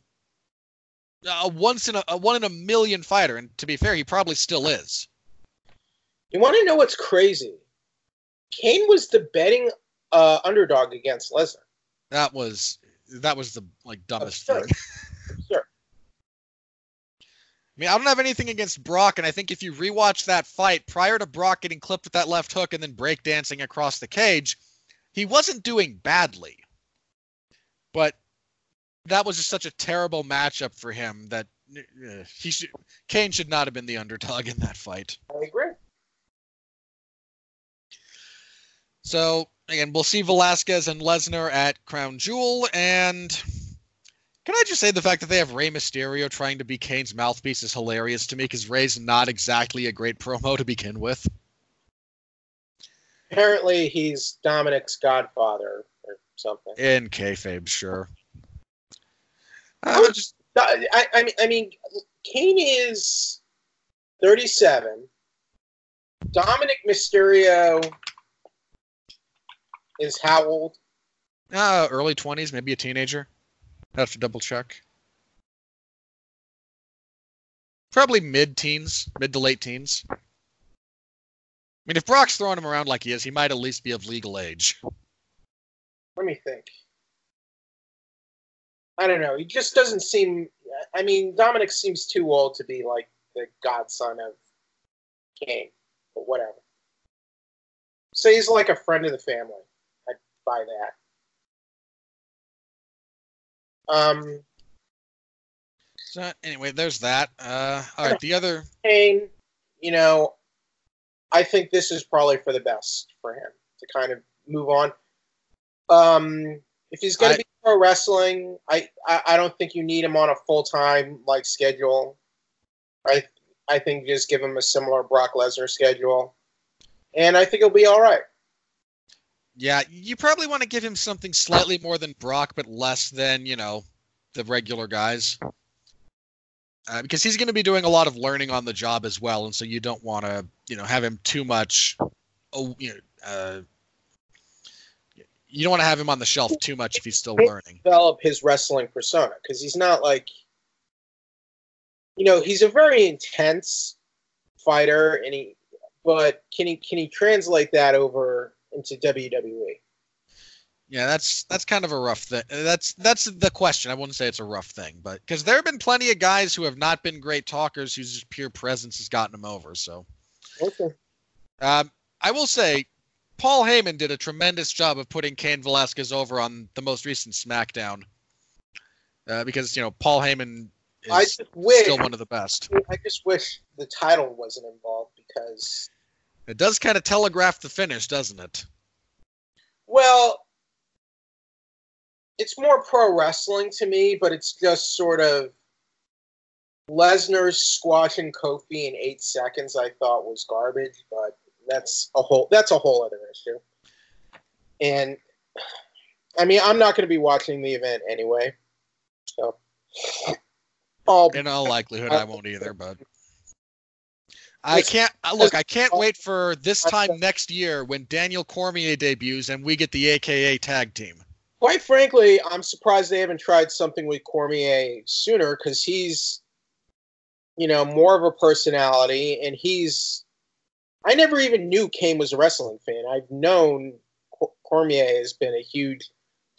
a once in a, a one in a million fighter, and to be fair, he probably still is. You want to know what's crazy? Cain was the betting uh, underdog against Lesnar. That was that was the like dumbest thing. *laughs* Sure. I mean, I don't have anything against Brock, and I think if you rewatch that fight prior to Brock getting clipped with that left hook and then breakdancing across the cage, he wasn't doing badly. But that was just such a terrible matchup for him that uh, he should Cain should not have been the underdog in that fight. I agree. So again, we'll see Velasquez and Lesnar at Crown Jewel, and can I just say the fact that they have Rey Mysterio trying to be Cain's mouthpiece is hilarious to me because Rey's not exactly a great promo to begin with. Apparently, he's Dominik's godfather or something. In kayfabe, sure. I, just, I, I mean, I mean, Cain is 37. Dominik Mysterio is how old? Uh, early 20s, maybe a teenager. I have to double check. Probably mid teens, mid to late teens. I mean, if Brock's throwing him around like he is, he might at least be of legal age. Let me think. I don't know. He just doesn't seem. I mean, Dominik seems too old to be like the godson of Cain, but whatever. So he's like a friend of the family. I'd buy that. Um, So anyway, there's that. Uh, all right, the other. Cain, you know, I think this is probably for the best for him to kind of move on. Um, if he's going to be pro wrestling, I, I I don't think you need him on a full time like schedule. I I think just give him a similar Brock Lesnar schedule, and I think he'll be all right. Yeah, you probably want to give him something slightly more than Brock, but less than you know the regular guys, uh, because he's going to be doing a lot of learning on the job as well, and so you don't want to you know have him too much. Oh, you know, uh, you don't want to have him on the shelf too much if he's still learning. Develop his wrestling persona because he's not like, you know, he's a very intense fighter, and he, but can he can he translate that over into? WWE? Yeah, that's that's kind of a rough thing. That's that's the question. I wouldn't say it's a rough thing, but because there have been plenty of guys who have not been great talkers, whose just pure presence has gotten them over. So. Okay. Um, I will say, Paul Heyman did a tremendous job of putting Cain Velasquez over on the most recent SmackDown. Uh, because you know Paul Heyman is I just wish still one of the best. I just wish the title wasn't involved because It does kind of telegraph the finish, doesn't it? well it's more pro wrestling to me, but it's just sort of Lesnar's squashing Kofi in eight seconds I thought was garbage, but that's a whole that's a whole other issue. And I mean I'm not gonna be watching the event anyway. So I'll In all likelihood, I won't either. But I can't look. I can't wait for this time next year when Daniel Cormier debuts and we get the AKA tag team. Quite frankly, I'm surprised they haven't tried something with Cormier sooner because he's, you know, more of a personality, and he's. I never even knew Cain was a wrestling fan. I've known Cormier has been a huge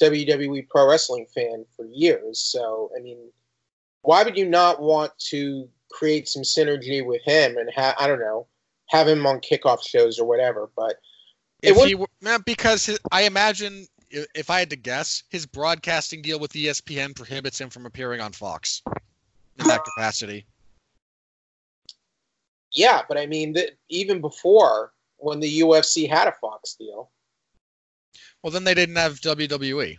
WWE pro wrestling fan for years. So, I mean, why would you not want to create some synergy with him and ha- I don't know, have him on kickoff shows or whatever? But It If would- he were, because his, I imagine if I had to guess, his broadcasting deal with ESPN prohibits him from appearing on Fox in that capacity. Yeah, but I mean, th- even before when the UFC had a Fox deal, Well, then they didn't have. WWE.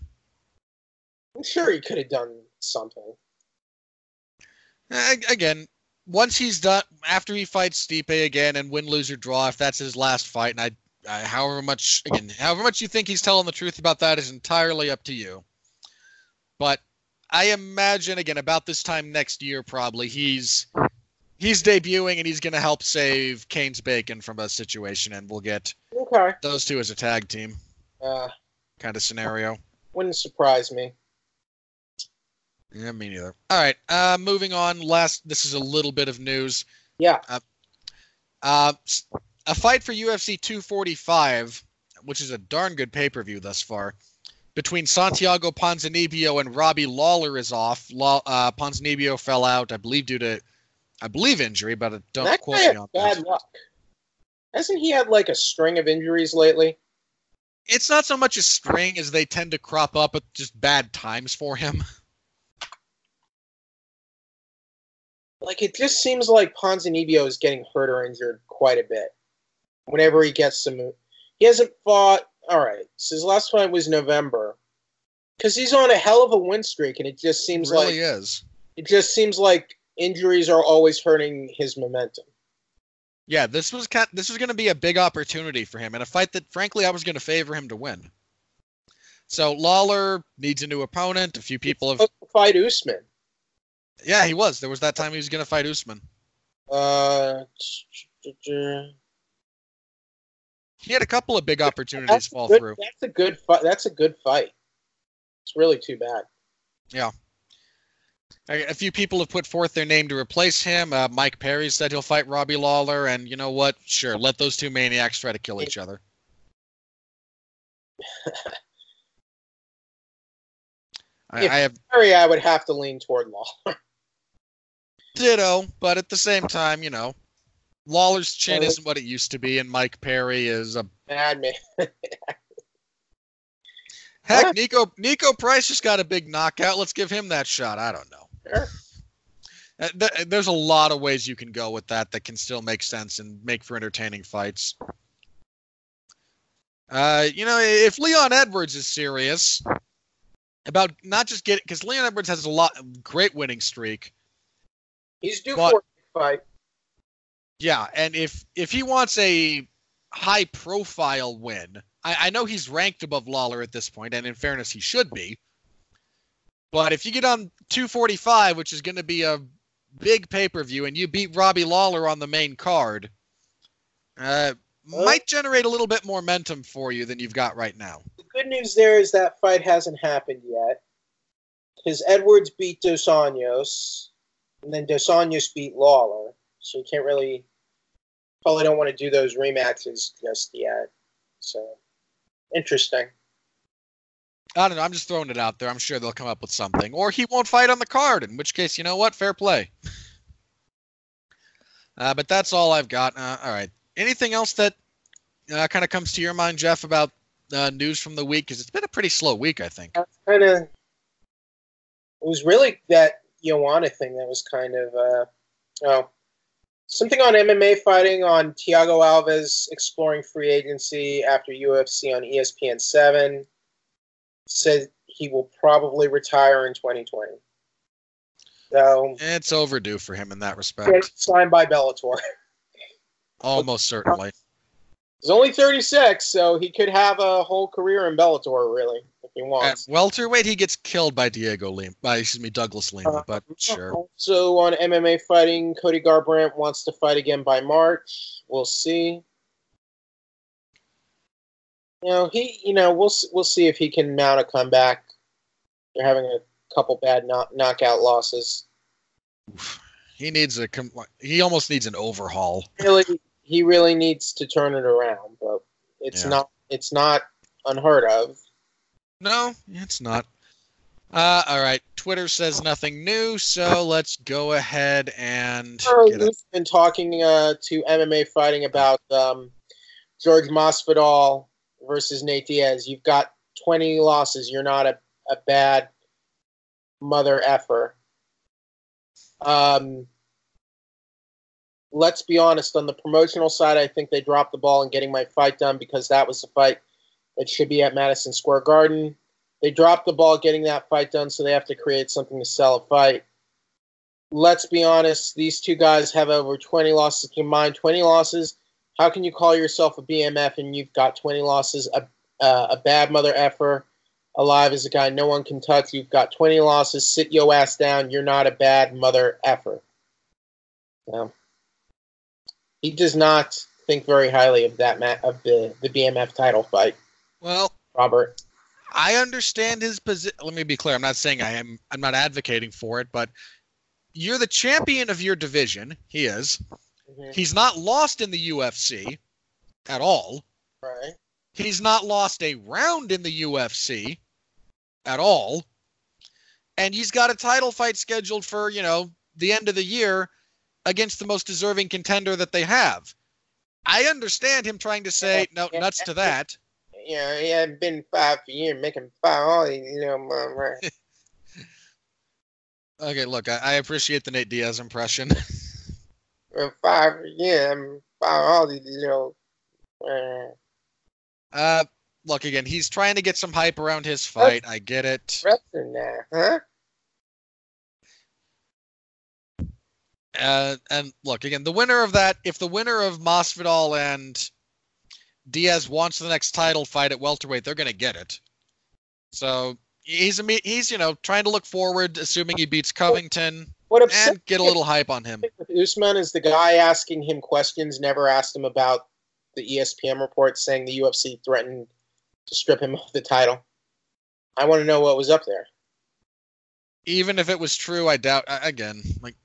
I'm sure he could have done something. Again, once he's done, after he fights Stipe again and win, lose or draw, if that's his last fight, and I, I, however much, again, however much you think he's telling the truth about that is entirely up to you. But I imagine again about this time next year, probably he's he's debuting and he's going to help save Cain's bacon from a situation, and we'll get Okay. those two as a tag team Uh, kind of scenario. wouldn't surprise me. Yeah, me neither. All right, uh, moving on. Last, this is a little bit of news. Yeah. Uh, s- a fight for UFC 245, which is a darn good pay per view thus far, between Santiago Ponzinibbio and Robbie Lawler is off. Law, uh, Ponzinibbio fell out, I believe, due to, I believe, injury, but don't that quote me on bad that. luck. Hasn't he had like a string of injuries lately? It's not so much a string as they tend to crop up at just bad times for him. *laughs* Like it just seems like Ponzinibbio is getting hurt or injured quite a bit. Whenever he gets some, he hasn't fought. All right, so his last fight was November, because he's on a hell of a win streak, and it just It seems really like is. it just seems like injuries are always hurting his momentum. Yeah, this was kind this was going to be a big opportunity for him, and a fight that, frankly, I was going to favor him to win. So Lawler needs a new opponent. A few people have fight Usman. Yeah, he was. There was that time he was going to fight Usman. Uh, He had a couple of big opportunities that's fall good, through. That's a good fight. That's a good fight. It's really too bad. Yeah. a few people have put forth their name to replace him. Uh, Mike Perry said he'll fight Robbie Lawler, and you know what? Sure, let those two maniacs try to kill each other. *laughs* I, If- I have Perry, I would have to lean toward Lawler. ditto, but at the same time, you know, Lawler's chin Uh, isn't what it used to be, and Mike Perry is a Madman. *laughs* heck. Huh? Niko Niko Price just got a big knockout. Let's give him that shot. I don't know. Sure. Uh, th- there's a lot of ways you can go with that that can still make sense and make for entertaining fights. Uh, you know, if Leon Edwards is serious about not just getting, because Leon Edwards has a lot great winning streak. He's due But- for a fight. Yeah, and if if he wants a high profile win, I, I know he's ranked above Lawler at this point, and in fairness, he should be. But if you get on 245, which is going to be a big pay per view, and you beat Robbie Lawler on the main card, uh, Well- might generate a little bit more momentum for you than you've got right now. The good news there is that fight hasn't happened yet. Because Edwards beat Dos Anjos, and then Dos Anjos beat Lawler. So you can't really, probably don't want to do those rematches just yet. So, interesting. I don't know. I'm just throwing it out there. I'm sure they'll come up with something, or he won't fight on the card. In which case, you know what? Fair play. Uh, but that's all I've got. Uh, all right. Anything else that uh, kind of comes to your mind, Jeff, about uh, news from the week? Because it's been a pretty slow week, I think. Kind of, it was really that Joanna thing that was kind of, uh, oh, something on MMA fighting on Thiago Alves exploring free agency after UFC on ESPN 7. Said he will probably retire in 2020. So, It's overdue for him in that respect. signed by Bellator. Almost certainly. He's only 36, so he could have a whole career in Bellator, really, if he wants. At welterweight, he gets killed by Dhiego Lima. By, excuse me, Douglas Lima. Uh, But sure. Also on MMA fighting, Cody Garbrandt wants to fight again by March. We'll see. You know he, you know we'll we'll see if he can mount a comeback. They're having a couple bad knock, knockout losses. He needs a. Com- he almost needs an overhaul. Really, he really needs to turn it around, but it's Yeah. not it's not unheard of. No, it's not. Uh, all right. Twitter says nothing new, so let's go ahead and Charlie get it. Luke's been talking uh, to MMA fighting about um, Jorge Masvidal versus Nate Diaz. You've got 20 losses. You're not a, a bad mother effer. Um, let's be honest. On the promotional side, I think they dropped the ball in getting my fight done because that was the fight that should be at Madison Square Garden. They dropped the ball getting that fight done, so they have to create something to sell a fight let's be honest, these two guys have over 20 losses combined. 20 losses. How can you call yourself a BMF and you've got 20 losses? A, uh, a bad mother effer alive is a guy no one can touch. You've got 20 losses. Sit your ass down. You're not a bad mother effer. No. He does not think very highly of that ma- of the, the BMF title fight, Well, Robert. I understand his position. Let me be clear. I'm not saying I am. I'm not advocating for it, but you're the champion of your division. He is. Mhm. He's not lost in the UFC at all. Right. He's not lost a round in the UFC at all. And he's got a title fight scheduled for, you know, the end of the year against the most deserving contender that they have. I understand him trying to say, no, Yeah. nuts to that. You know, he hadn't been five for years, making five all these, you know, right. *laughs* Okay, look, I, I appreciate the Nate Diaz impression. *laughs* Well, five, yeah, I'm five all these, you know. Uh, Uh, look, again, he's trying to get some hype around his fight. I get it. wrestling now, huh? Uh, and look, again, the winner of that, if the winner of Masvidal and Diaz wants the next title fight at welterweight, they're going to get it. So he's he's you know trying to look forward, assuming he beats Covington. What and get a little hype on him. Usman is the guy asking him questions never asked him about the ESPN report saying the UFC threatened to strip him of the title. I want to know what was up there. Even if it was true, I doubt. Again, like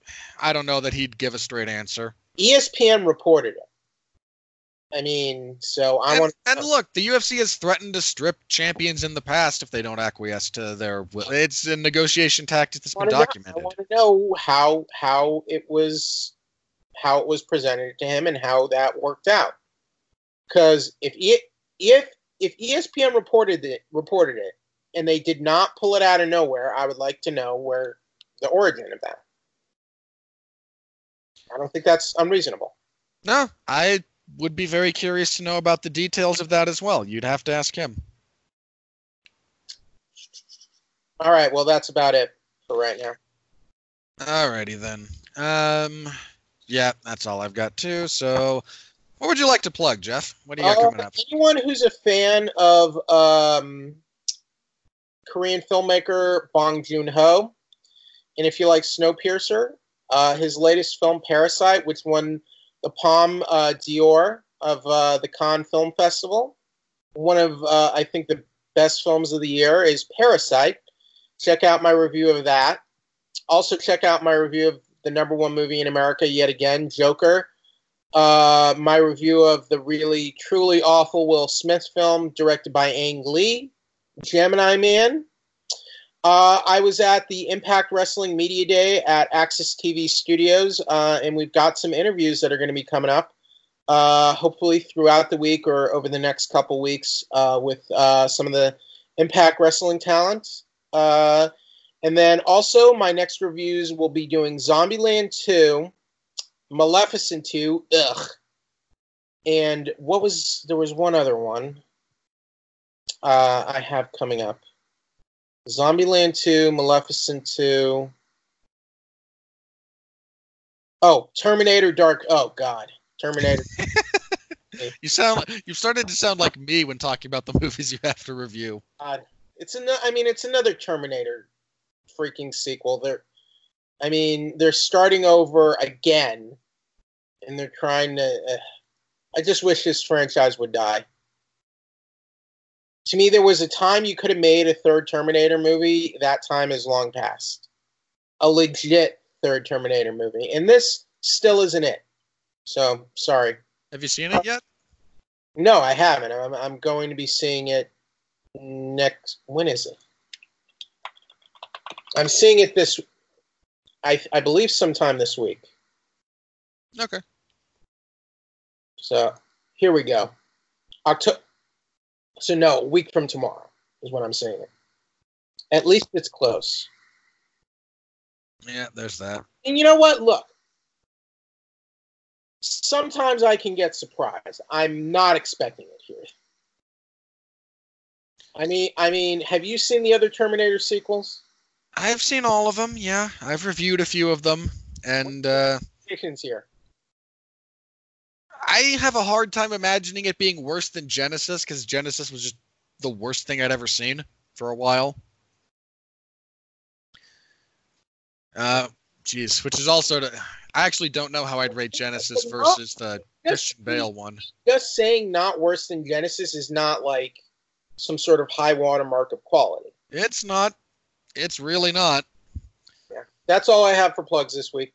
I don't know that he'd give a straight answer. ESPN reported it. I mean, so I want. and look, the UFC has threatened to strip champions in the past if they don't acquiesce to their will. It's a negotiation tactic that's been wanna know- I want to know how how it was how it was presented to him and how that worked out. Because if e, if if ESPN reported it reported it and they did not pull it out of nowhere, I would like to know where the origin of that. I don't think that's unreasonable. No, I would be very curious to know about the details of that as well. You'd have to ask him. All right, well that's about it for right now. Alrighty then. Um, yeah, that's all I've got too. So, what would you like to plug, Jeff? What do you got Uh, coming up? Anyone who's a fan of um, Korean filmmaker Bong Joon Ho, and if you like Snowpiercer, uh, his latest film Parasite, which won the Palm uh, d'Or of uh, the Cannes Film Festival, one of uh, I think the best films of the year is Parasite. Check out my review of that. Also, check out my review of the number one movie in America yet again, Joker uh, my review of the really truly awful Will Smith film directed by Ang Lee, Gemini Man. Uh, I was at the Impact Wrestling Media Day at Access TV Studios, uh, and we've got some interviews that are going to be coming up, uh, hopefully throughout the week or over the next couple weeks uh, with uh, some of the Impact Wrestling talent. Uh, and then also, my next reviews will be doing Zombieland 2. Maleficent 2, ugh. And what was there was one other one uh, I have coming up. Zombieland 2, Maleficent 2. Oh, Terminator Dark. Oh God. Terminator. *laughs* You sound. You've started to sound like me when talking about the *laughs* movies you have to review. God. It's an, I mean, it's another Terminator freaking sequel. They're I mean, they're starting over again and they're trying to uh, I just wish this franchise would die. To me, there was a time you could have made a third Terminator movie. That time is long past. A legit third Terminator movie. And this still isn't it. So, sorry. Have you seen it yet? No, I haven't. I'm, I'm going to be seeing it next. When is it? I'm seeing it this. I I believe sometime this week. Okay. So here we go. October. So no, a week from tomorrow is when I'm saying it. At least it's close. Yeah, there's that. And you know what? Look. Sometimes I can get surprised. I'm not expecting it here. I mean, I mean, have you seen the other Terminator sequels? I've seen all of them. Yeah, I've reviewed a few of them, and uh, here. I have a hard time imagining it being worse than Genisys because Genisys was just the worst thing I'd ever seen for a while. Uh, jeez, which is also to, I actually don't know how I'd rate Genisys versus the Christian Bale one. Just saying not worse than Genisys is not like some sort of high watermark of quality. It's not. It's really not. Yeah. That's all I have for plugs this week.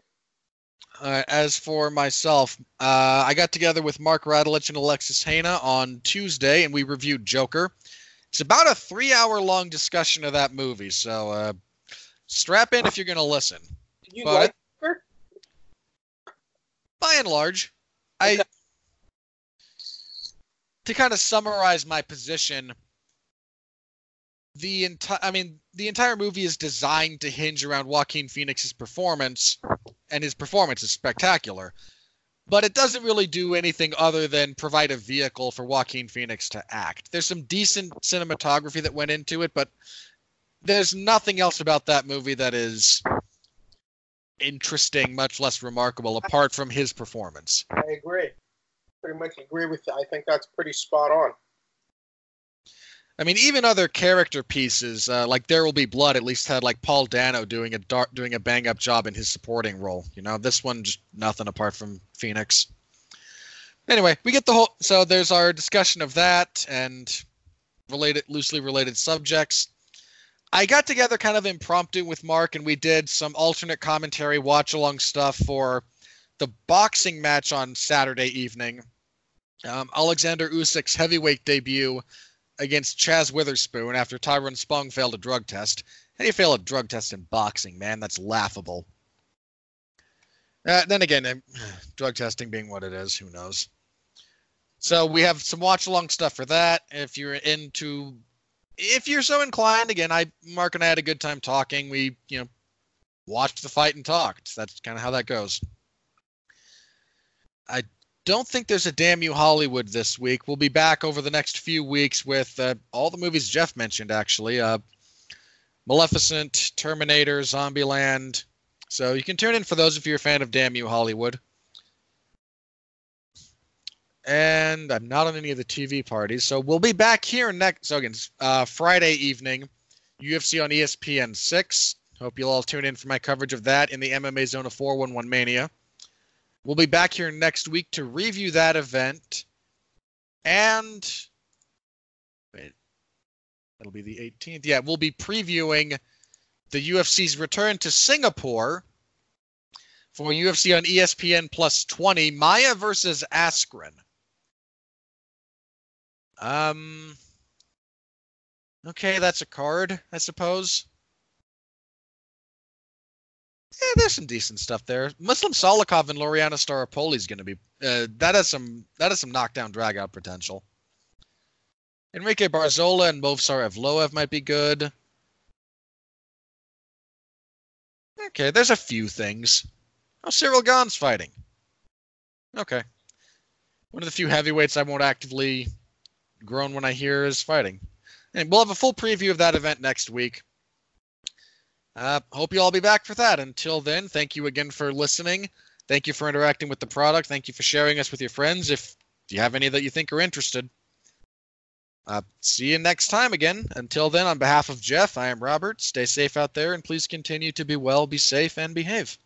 Uh, as for myself, uh, I got together with Mark Radulich and Alexis Haina on Tuesday, and we reviewed Joker. It's about a three-hour-long discussion of that movie, so uh, strap in if you're going to listen. Did you But- like her? By and large, I to kind of summarize my position. The entire, I mean, the entire movie is designed to hinge around Joaquin Phoenix's performance, and his performance is spectacular. But it doesn't really do anything other than provide a vehicle for Joaquin Phoenix to act. There's some decent cinematography that went into it, but there's nothing else about that movie that is interesting, much less remarkable, apart from his performance. I agree. Pretty much agree with you. I think that's pretty spot on. I mean, even other character pieces uh, like There Will Be Blood at least had like Paul Dano doing a dark, doing a bang up job in his supporting role. You know, this one just nothing apart from Phoenix. Anyway, we get the whole. So there's our discussion of that and related, loosely related subjects. I got together kind of impromptu with Mark, and we did some alternate commentary, watch along stuff for the boxing match on Saturday evening. Um, Alexander Usyk's heavyweight debut against Chaz Witherspoon after Tyrone Spong failed a drug test. How do you fail a drug test in boxing, man? That's laughable. Uh, then again, *sighs* drug testing being what it is, who knows? So we have some watch along stuff for that. If you're into, if you're so inclined, again, I Mark and I had a good time talking. We, you know, watched the fight and talked. That's kind of how that goes. I don't think there's a damn you Hollywood this week. We'll be back over the next few weeks with uh, all the movies Jeff mentioned, actually. Uh, Maleficent, Terminator, Zombieland. So you can tune in for those if you're a fan of Damn You Hollywood and I'm not on any of the TV parties. So we'll be back here next. So again, uh, Friday evening, UFC on ESPN six. Hope you'll all tune in for my coverage of that in the MMA Zone of 411 Mania. We'll be back here next week to review that event, and wait, that'll be the 18th. Yeah, we'll be previewing the UFC's return to Singapore for UFC on ESPN Plus 20, Maia versus Askren. Um. Okay, that's a card, I suppose. Yeah, there's some decent stuff there. Muslim Salikhov and Laureano Staropoli is going to be uh, that has some that has some knockdown drag out potential. Enrique Barzola and Movsar Evloev might be good. Okay, there's a few things. Oh, Cyril Gane's fighting. Okay. One of the few heavyweights I won't actively groan when I hear is fighting. And we'll have a full preview of that event next week. Uh, hope you all be back for that. Until then, thank you again for listening. Thank you for interacting with the product. Thank you for sharing us with your friends if you have any that you think are interested. Uh, see you next time again. Until then, on behalf of Jeff, I am Robert. Stay safe out there and please continue to be well, be safe, and behave.